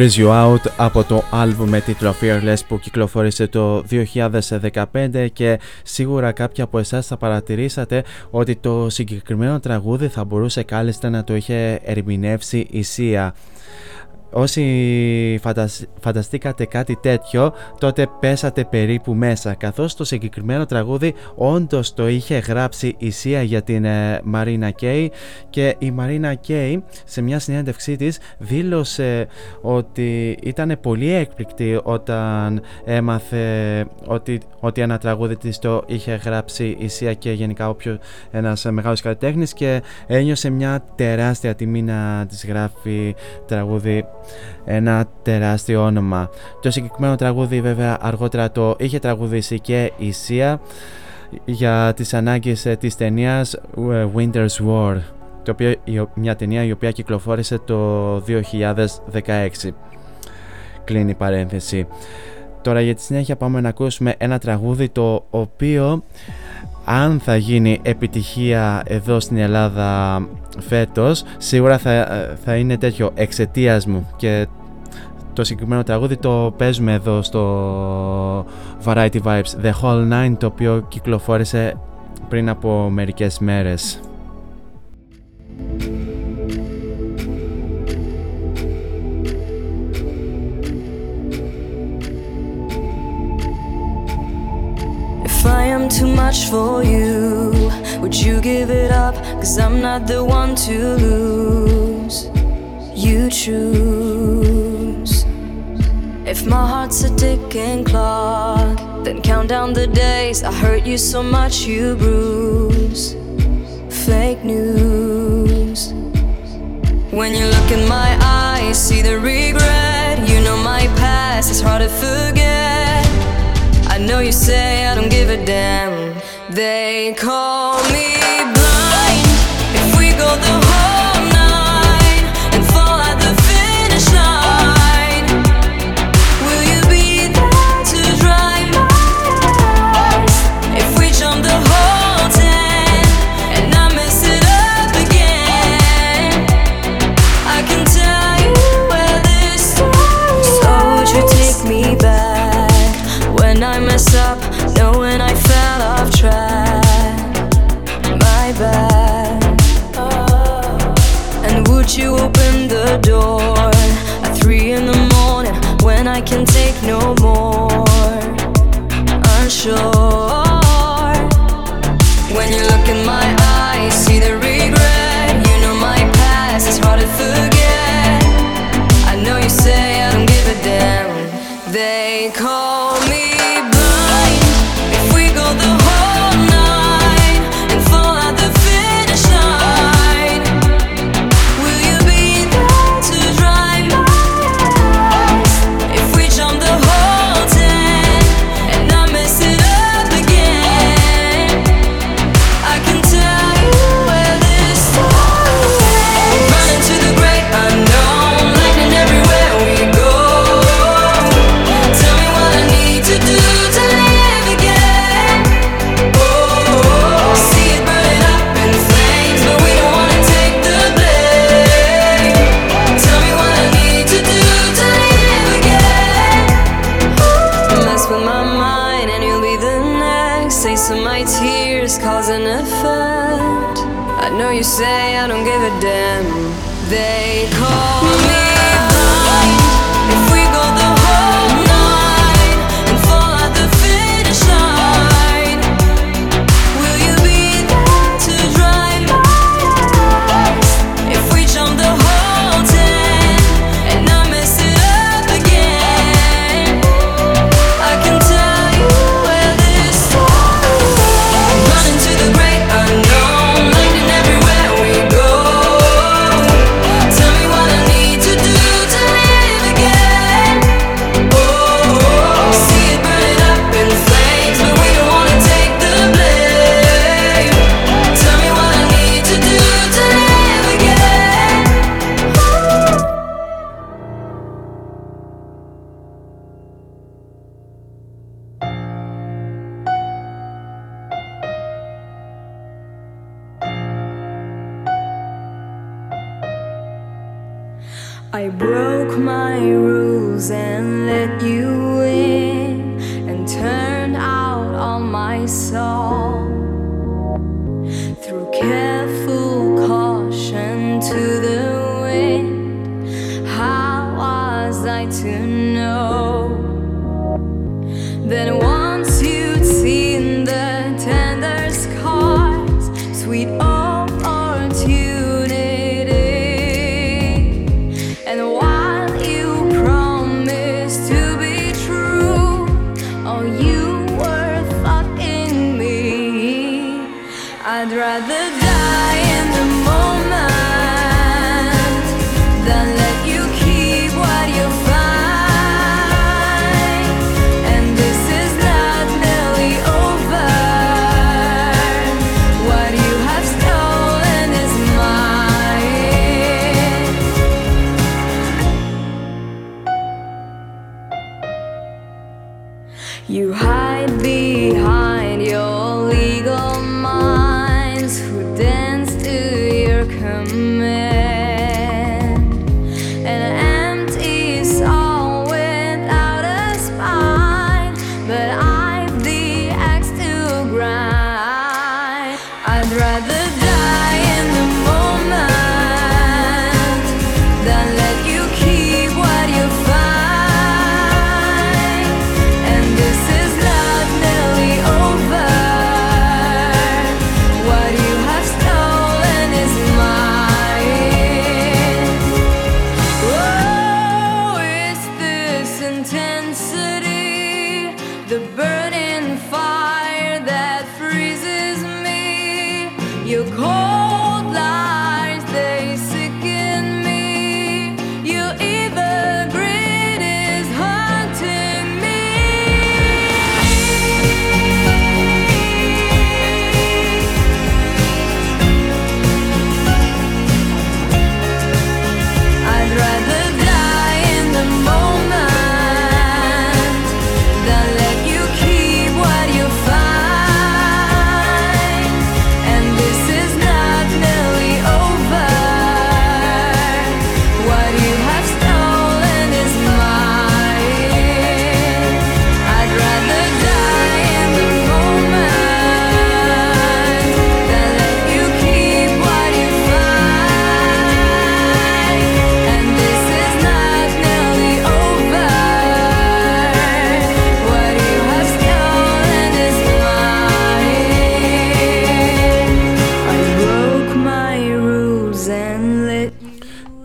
Freeze You Out από το άλμπου με τίτλο Fearless που κυκλοφόρησε το 2015 και σίγουρα κάποιοι από εσάς θα παρατηρήσατε ότι το συγκεκριμένο τραγούδι θα μπορούσε κάλλιστα να το είχε ερμηνεύσει η Σία. Όσοι φανταστήκατε κάτι τέτοιο, τότε πέσατε περίπου μέσα, καθώς το συγκεκριμένο τραγούδι όντως το είχε γράψει η Σία για την Μαρίνα Κέι. Και η Μαρίνα Κέι σε μια συνέντευξή της δήλωσε ότι ήταν πολύ έκπληκτη όταν έμαθε ότι, ότι ένα τραγούδι της το είχε γράψει η Σία και γενικά όποιο ένας μεγάλος καλλιτέχνης και ένιωσε μια τεράστια τιμή να της γράφει τραγούδι ένα τεράστιο όνομα. Το συγκεκριμένο τραγούδι βέβαια αργότερα το είχε τραγουδήσει και η Σία για τις ανάγκες ε, της ταινίας ε, Winter's War το οποίο, μια ταινία η οποία κυκλοφόρησε το 2016 κλείνει η παρένθεση τώρα για τη συνέχεια πάμε να ακούσουμε ένα τραγούδι το οποίο αν θα γίνει επιτυχία εδώ στην Ελλάδα φέτος σίγουρα θα, θα είναι τέτοιο εξαιτίας μου και το συγκεκριμένο τραγούδι το παίζουμε εδώ στο Variety Vibes The Whole Nine το οποίο κυκλοφόρησε πριν από μερικές μέρες. I am too much for you, would you give it up? Cause I'm not the one to lose. You choose. If my heart's a ticking clock, then count down the days. I hurt you so much you bruise. Fake news. When you look in my eyes, see the regret. You know my past is hard to forget. Know you say I don't give a damn. They call me blind. If we go the door at three in the morning when I can take no more? Unsure. When you look in my eyes, see the regret. You know my past is hard to forget. I know you say I don't give a damn. They call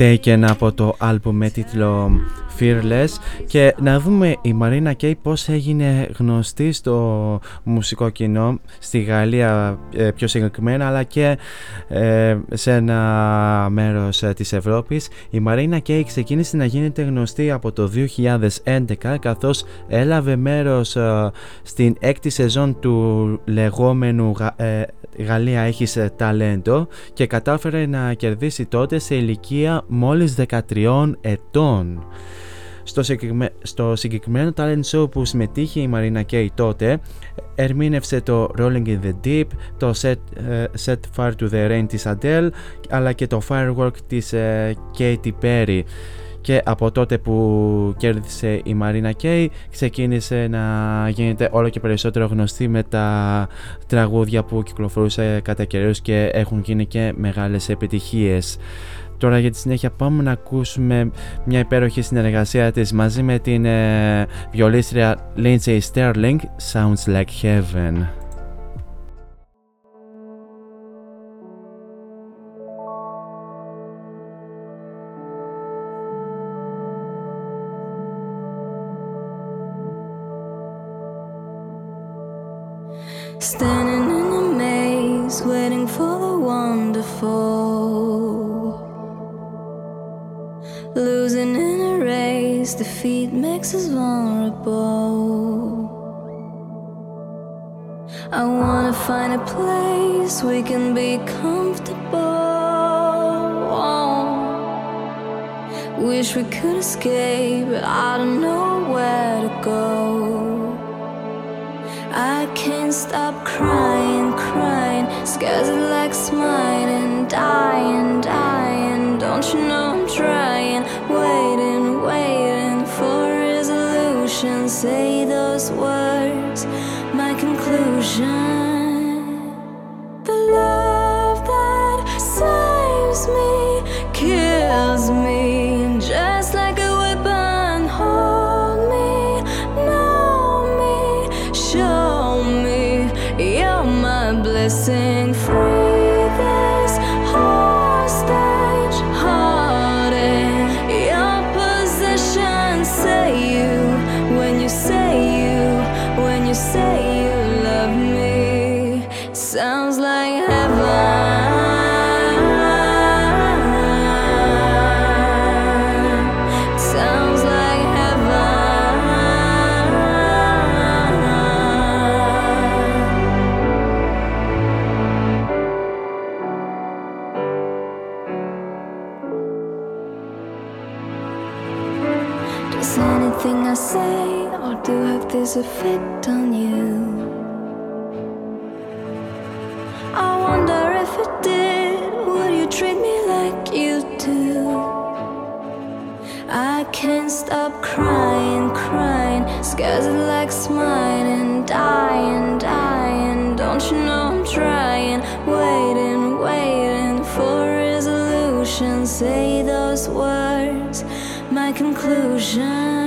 Taken από το album με τίτλο Fearless. Και να δούμε η Μαρίνα Κέι πώς έγινε γνωστή στο μουσικό κοινό στη Γαλλία ε, πιο συγκεκριμένα αλλά και ε, σε ένα μέρος ε, της Ευρώπης. Η Μαρίνα Κέι ξεκίνησε να γίνεται γνωστή από το 2011 καθώς έλαβε μέρος στην έκτη σεζόν του λεγόμενου η Γαλλία έχει ταλέντο και κατάφερε να κερδίσει τότε σε ηλικία μόλις 13 ετών. Στο, συγκεκριμένο talent show που συμμετείχε η Μαρίνα Κέι τότε ερμήνευσε το Rolling in the Deep, το Set, uh, set Fire to the Rain της Adele αλλά και το Firework της uh, Katy Perry και από τότε που κέρδισε η Μαρίνα Κέι ξεκίνησε να γίνεται όλο και περισσότερο γνωστή με τα τραγούδια που κυκλοφορούσε κατά καιρούς και έχουν γίνει και μεγάλες επιτυχίες. Τώρα για τη συνέχεια πάμε να ακούσουμε μια υπέροχη συνεργασία της μαζί με την ε, βιολίστρια Lindsay Sterling Sounds Like Heaven. Standing in a maze, waiting for the wonderful. Losing in a race, defeat makes us vulnerable. I wanna find a place we can be comfortable. Wish we could escape, but I don't know where to go. I can't stop crying, crying. Scares it like smiling, dying, dying. Don't you know I'm trying, waiting, waiting for resolution. Say those words, my conclusion. The love effect on you? I wonder if it did, would you treat me like you do? I can't stop crying, crying, scares like smiling, dying, dying. Don't you know I'm trying, waiting, waiting for resolution. Say those words, my conclusion.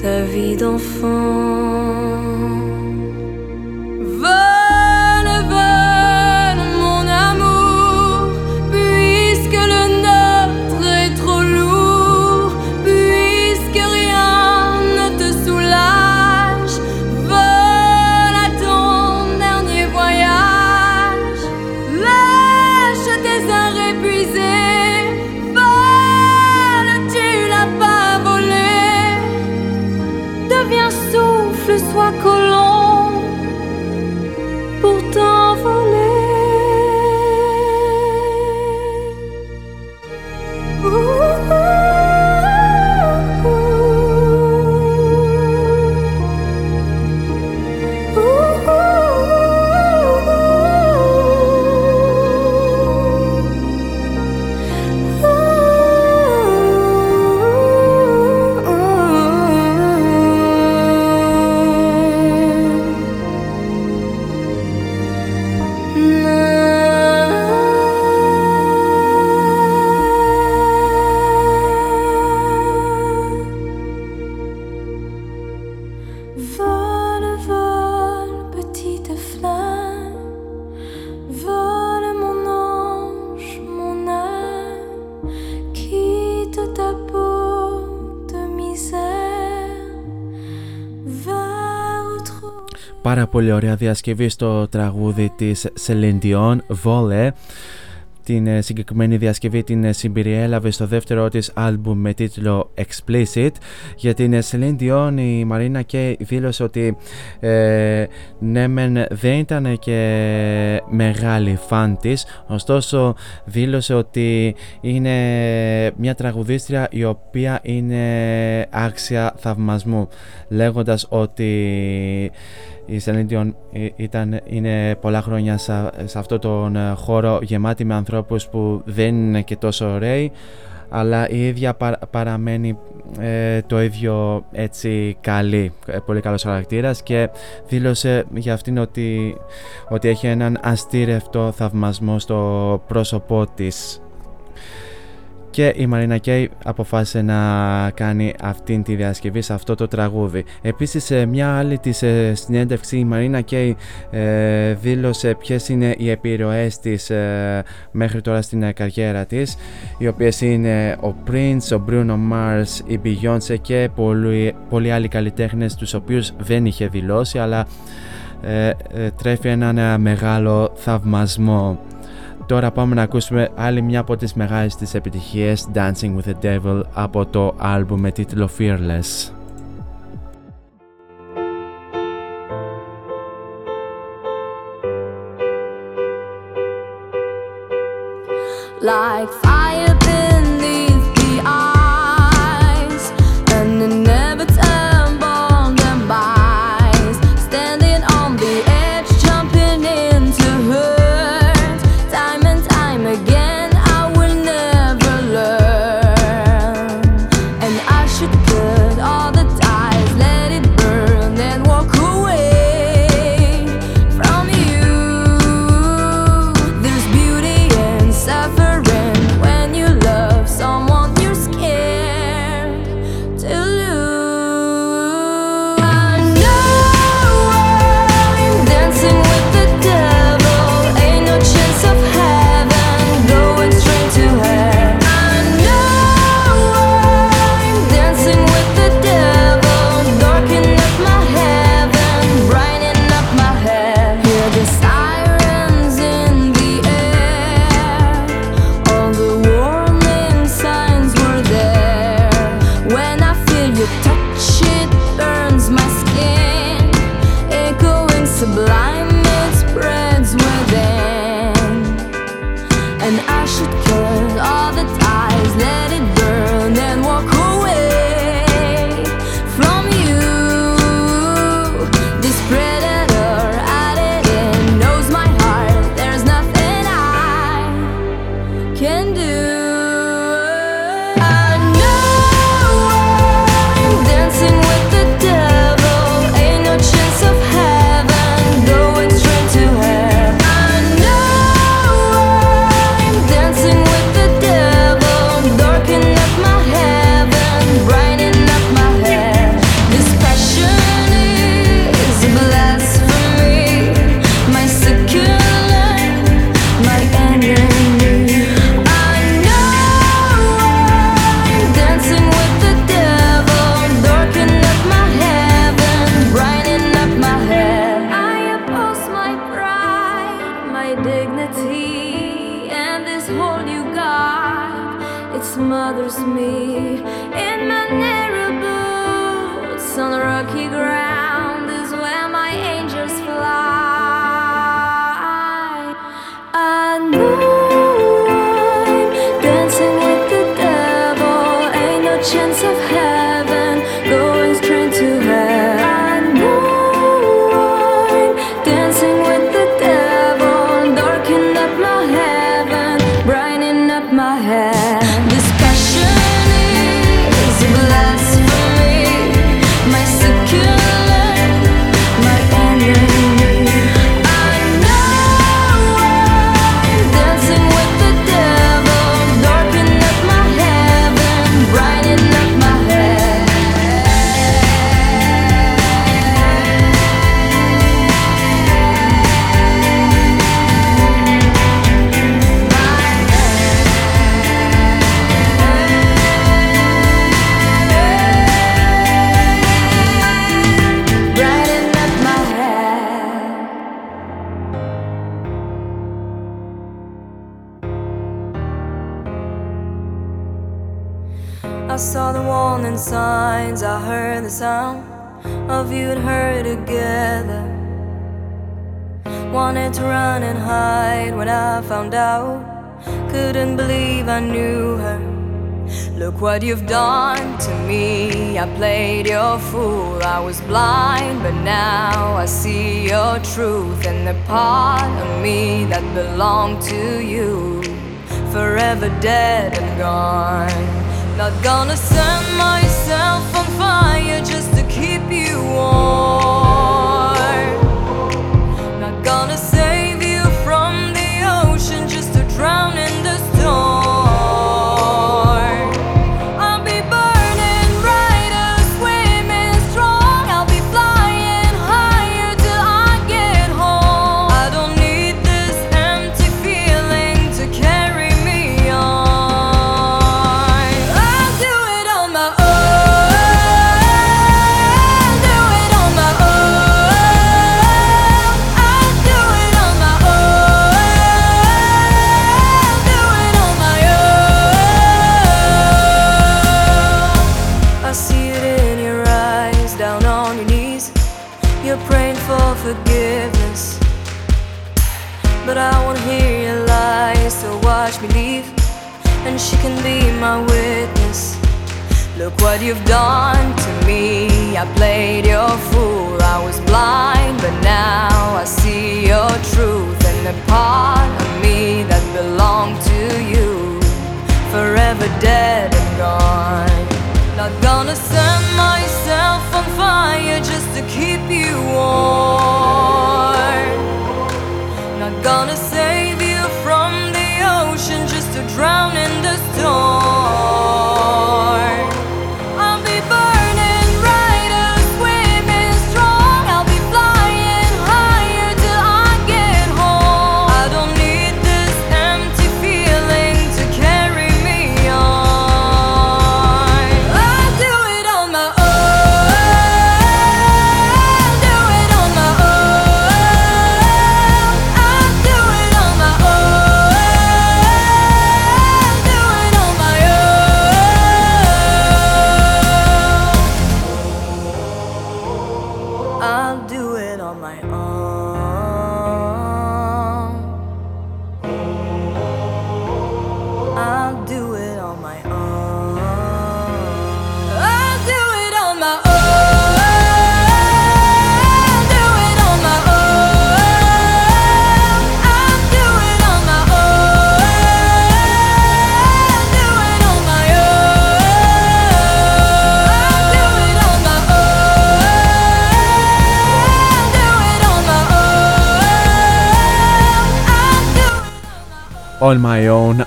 Ta vie d'enfant. Πολύ ωραία διασκευή στο τραγούδι της Celine Dion, Vole. Την ε, συγκεκριμένη διασκευή την ε, συμπεριέλαβε στο δεύτερο της άλμπουμ με τίτλο Explicit. Για την ε, Celine Dion η Μαρίνα Κέι δήλωσε ότι ε, ναι μεν δεν ήταν και μεγάλη φαν της, ωστόσο δήλωσε ότι είναι μια τραγουδίστρια η οποία είναι άξια θαυμασμού λέγοντας ότι η Celine Dion ε, ήταν, είναι πολλά χρόνια σε, σε αυτό τον ε, χώρο γεμάτη με ανθρώπους που δεν είναι και τόσο ωραίοι αλλά η ίδια παρα- παραμένει ε, το ίδιο έτσι καλή, ε, πολύ καλός χαρακτήρας και δήλωσε για αυτήν ότι, ότι έχει έναν αστήρευτο θαυμασμό στο πρόσωπό της και η Marina Kaye αποφάσισε να κάνει αυτήν τη διασκευή σε αυτό το τραγούδι. Επίσης σε μια άλλη της ε, συνέντευξη η Marina Kaye ε, δήλωσε ποιες είναι οι επιρροές της ε, μέχρι τώρα στην ε, καριέρα της οι οποίες είναι ο Prince, ο Bruno Mars, η Beyoncé και πολλοί, πολλοί άλλοι καλλιτέχνες τους οποίους δεν είχε δηλώσει αλλά ε, ε, τρέφει έναν ε, μεγάλο θαυμασμό. Τώρα πάμε να ακούσουμε άλλη μια από τις μεγάλες της επιτυχίες Dancing with the Devil από το άλμπουμ με τίτλο Fearless. like fire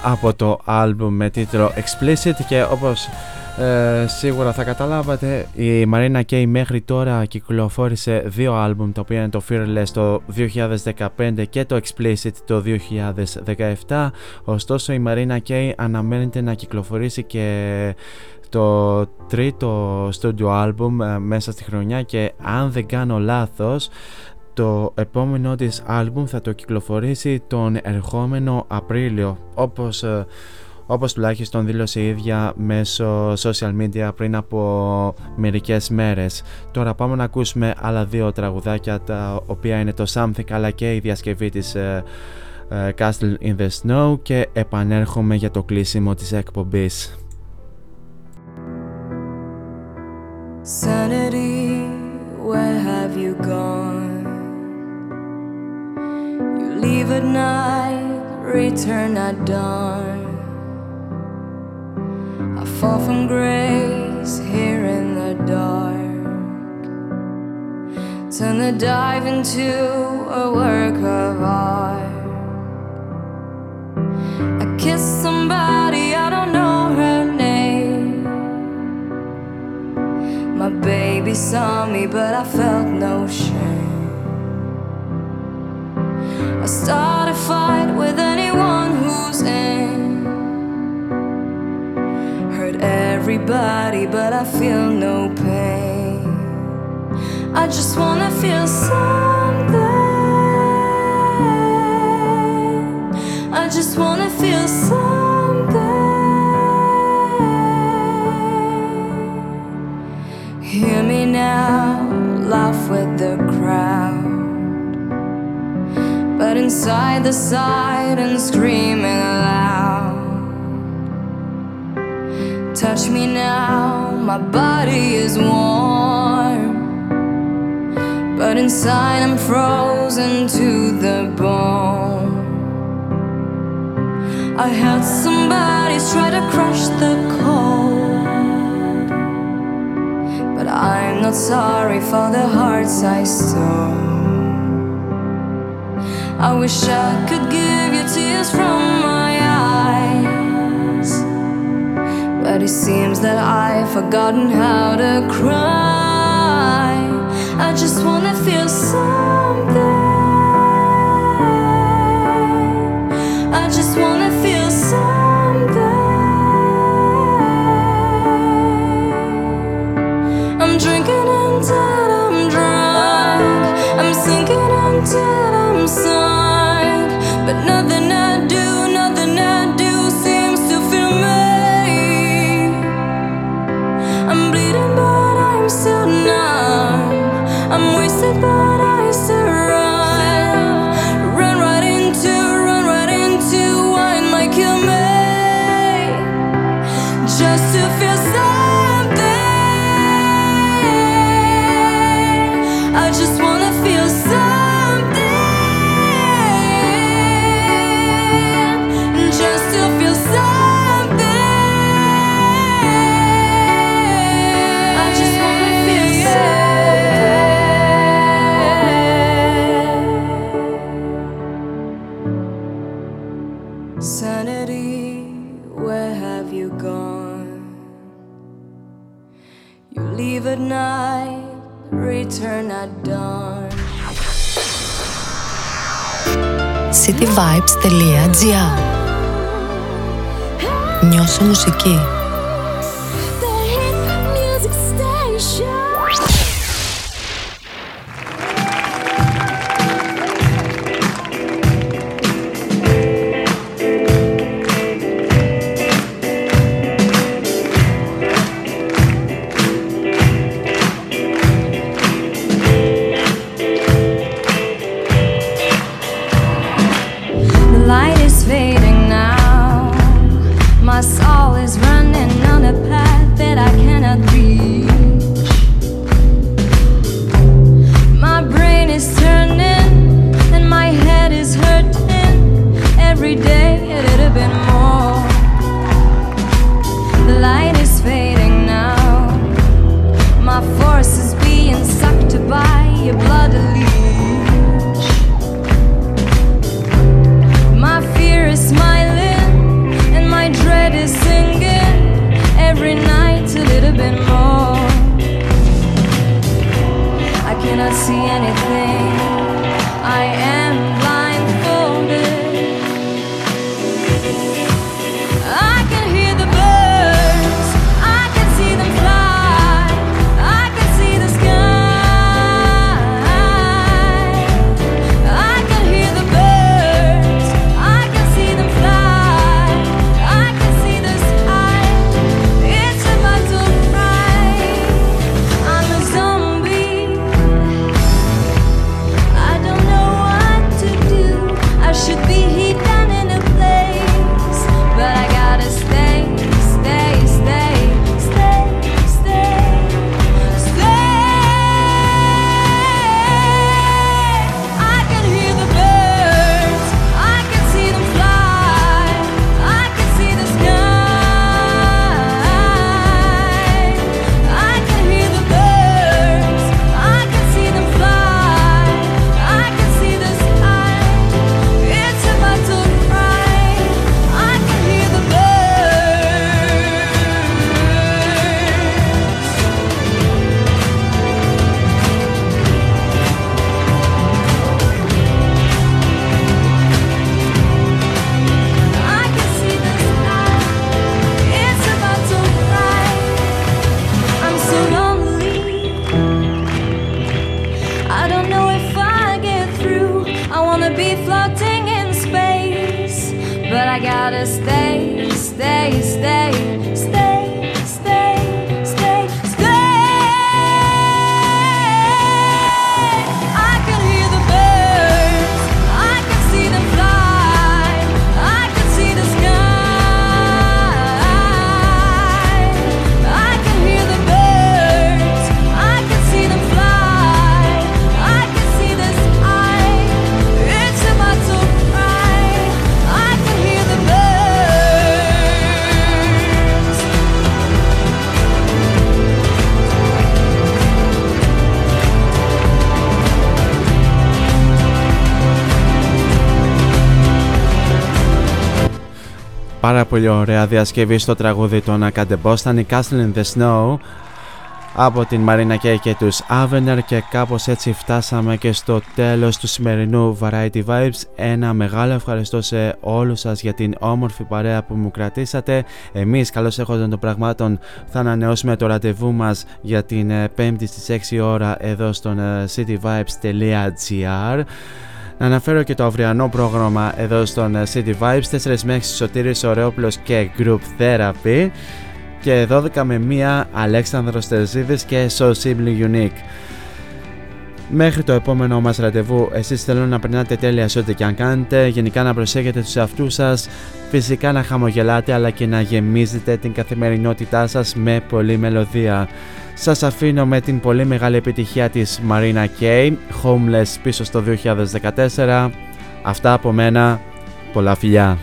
Από το άλμπουμ με τίτλο Explicit και όπως ε, σίγουρα θα καταλάβατε η Marina Κέι μέχρι τώρα κυκλοφόρησε δύο άλμπουμ τα οποία είναι το Fearless το 2015 και το Explicit το 2017 ωστόσο η Marina Κέι αναμένεται να κυκλοφορήσει και το τρίτο studio album ε, μέσα στη χρονιά και αν δεν κάνω λάθος το επόμενο της άλμπουμ θα το κυκλοφορήσει τον ερχόμενο Απρίλιο όπως, ε, όπως τουλάχιστον δήλωσε η ίδια μέσω social media πριν από μερικές μέρες. Τώρα πάμε να ακούσουμε άλλα δύο τραγουδάκια τα οποία είναι το Something αλλά και η διασκευή της ε, ε, Castle in the Snow και επανέρχομαι για το κλείσιμο της εκπομπής. Sanity, where have you gone? Leave at night, return at dawn. I fall from grace here in the dark. Turn the dive into a work of art. I kiss somebody I don't know her name. My baby saw me, but I felt no shame. Start a fight with anyone who's in. Hurt everybody, but I feel no pain. I just wanna feel something. I just wanna feel something. Hear me now, laugh with the But inside the silence, screaming aloud. Touch me now, my body is warm. But inside, I'm frozen to the bone. I held somebody try to crush the cold. But I'm not sorry for the hearts I stole. I wish I could give you tears from my eyes. But it seems that I've forgotten how to cry. I just wanna feel something. cityvibes.gr Νιώσε μουσική. Πολύ ωραία διασκευή στο τραγούδι των Acad Boston, η Castle in the Snow από την Marina Kay και τους Avener και κάπως έτσι φτάσαμε και στο τέλος του σημερινού Variety Vibes. Ένα μεγάλο ευχαριστώ σε όλους σας για την όμορφη παρέα που μου κρατήσατε. Εμείς καλώς έχοντας των πραγμάτων θα ανανεώσουμε το ραντεβού μας για την ε, πέμπτη στις 6 ώρα εδώ στον ε, cityvibes.gr να αναφέρω και το αυριανό πρόγραμμα εδώ στον ε, City Vibes 4 με 6 Σωτήρης Ωρεόπουλος και Group Therapy και 12 με 1 Αλέξανδρος Τερζίδης και So Simply Unique. Μέχρι το επόμενο μας ραντεβού εσείς θέλω να περνάτε τέλεια σε ό,τι και αν κάνετε, γενικά να προσέχετε τους εαυτούς σας, φυσικά να χαμογελάτε αλλά και να γεμίζετε την καθημερινότητά σας με πολλή μελωδία. Σας αφήνω με την πολύ μεγάλη επιτυχία της Marina Kay, Homeless πίσω στο 2014. Αυτά από μένα, πολλά φιλιά.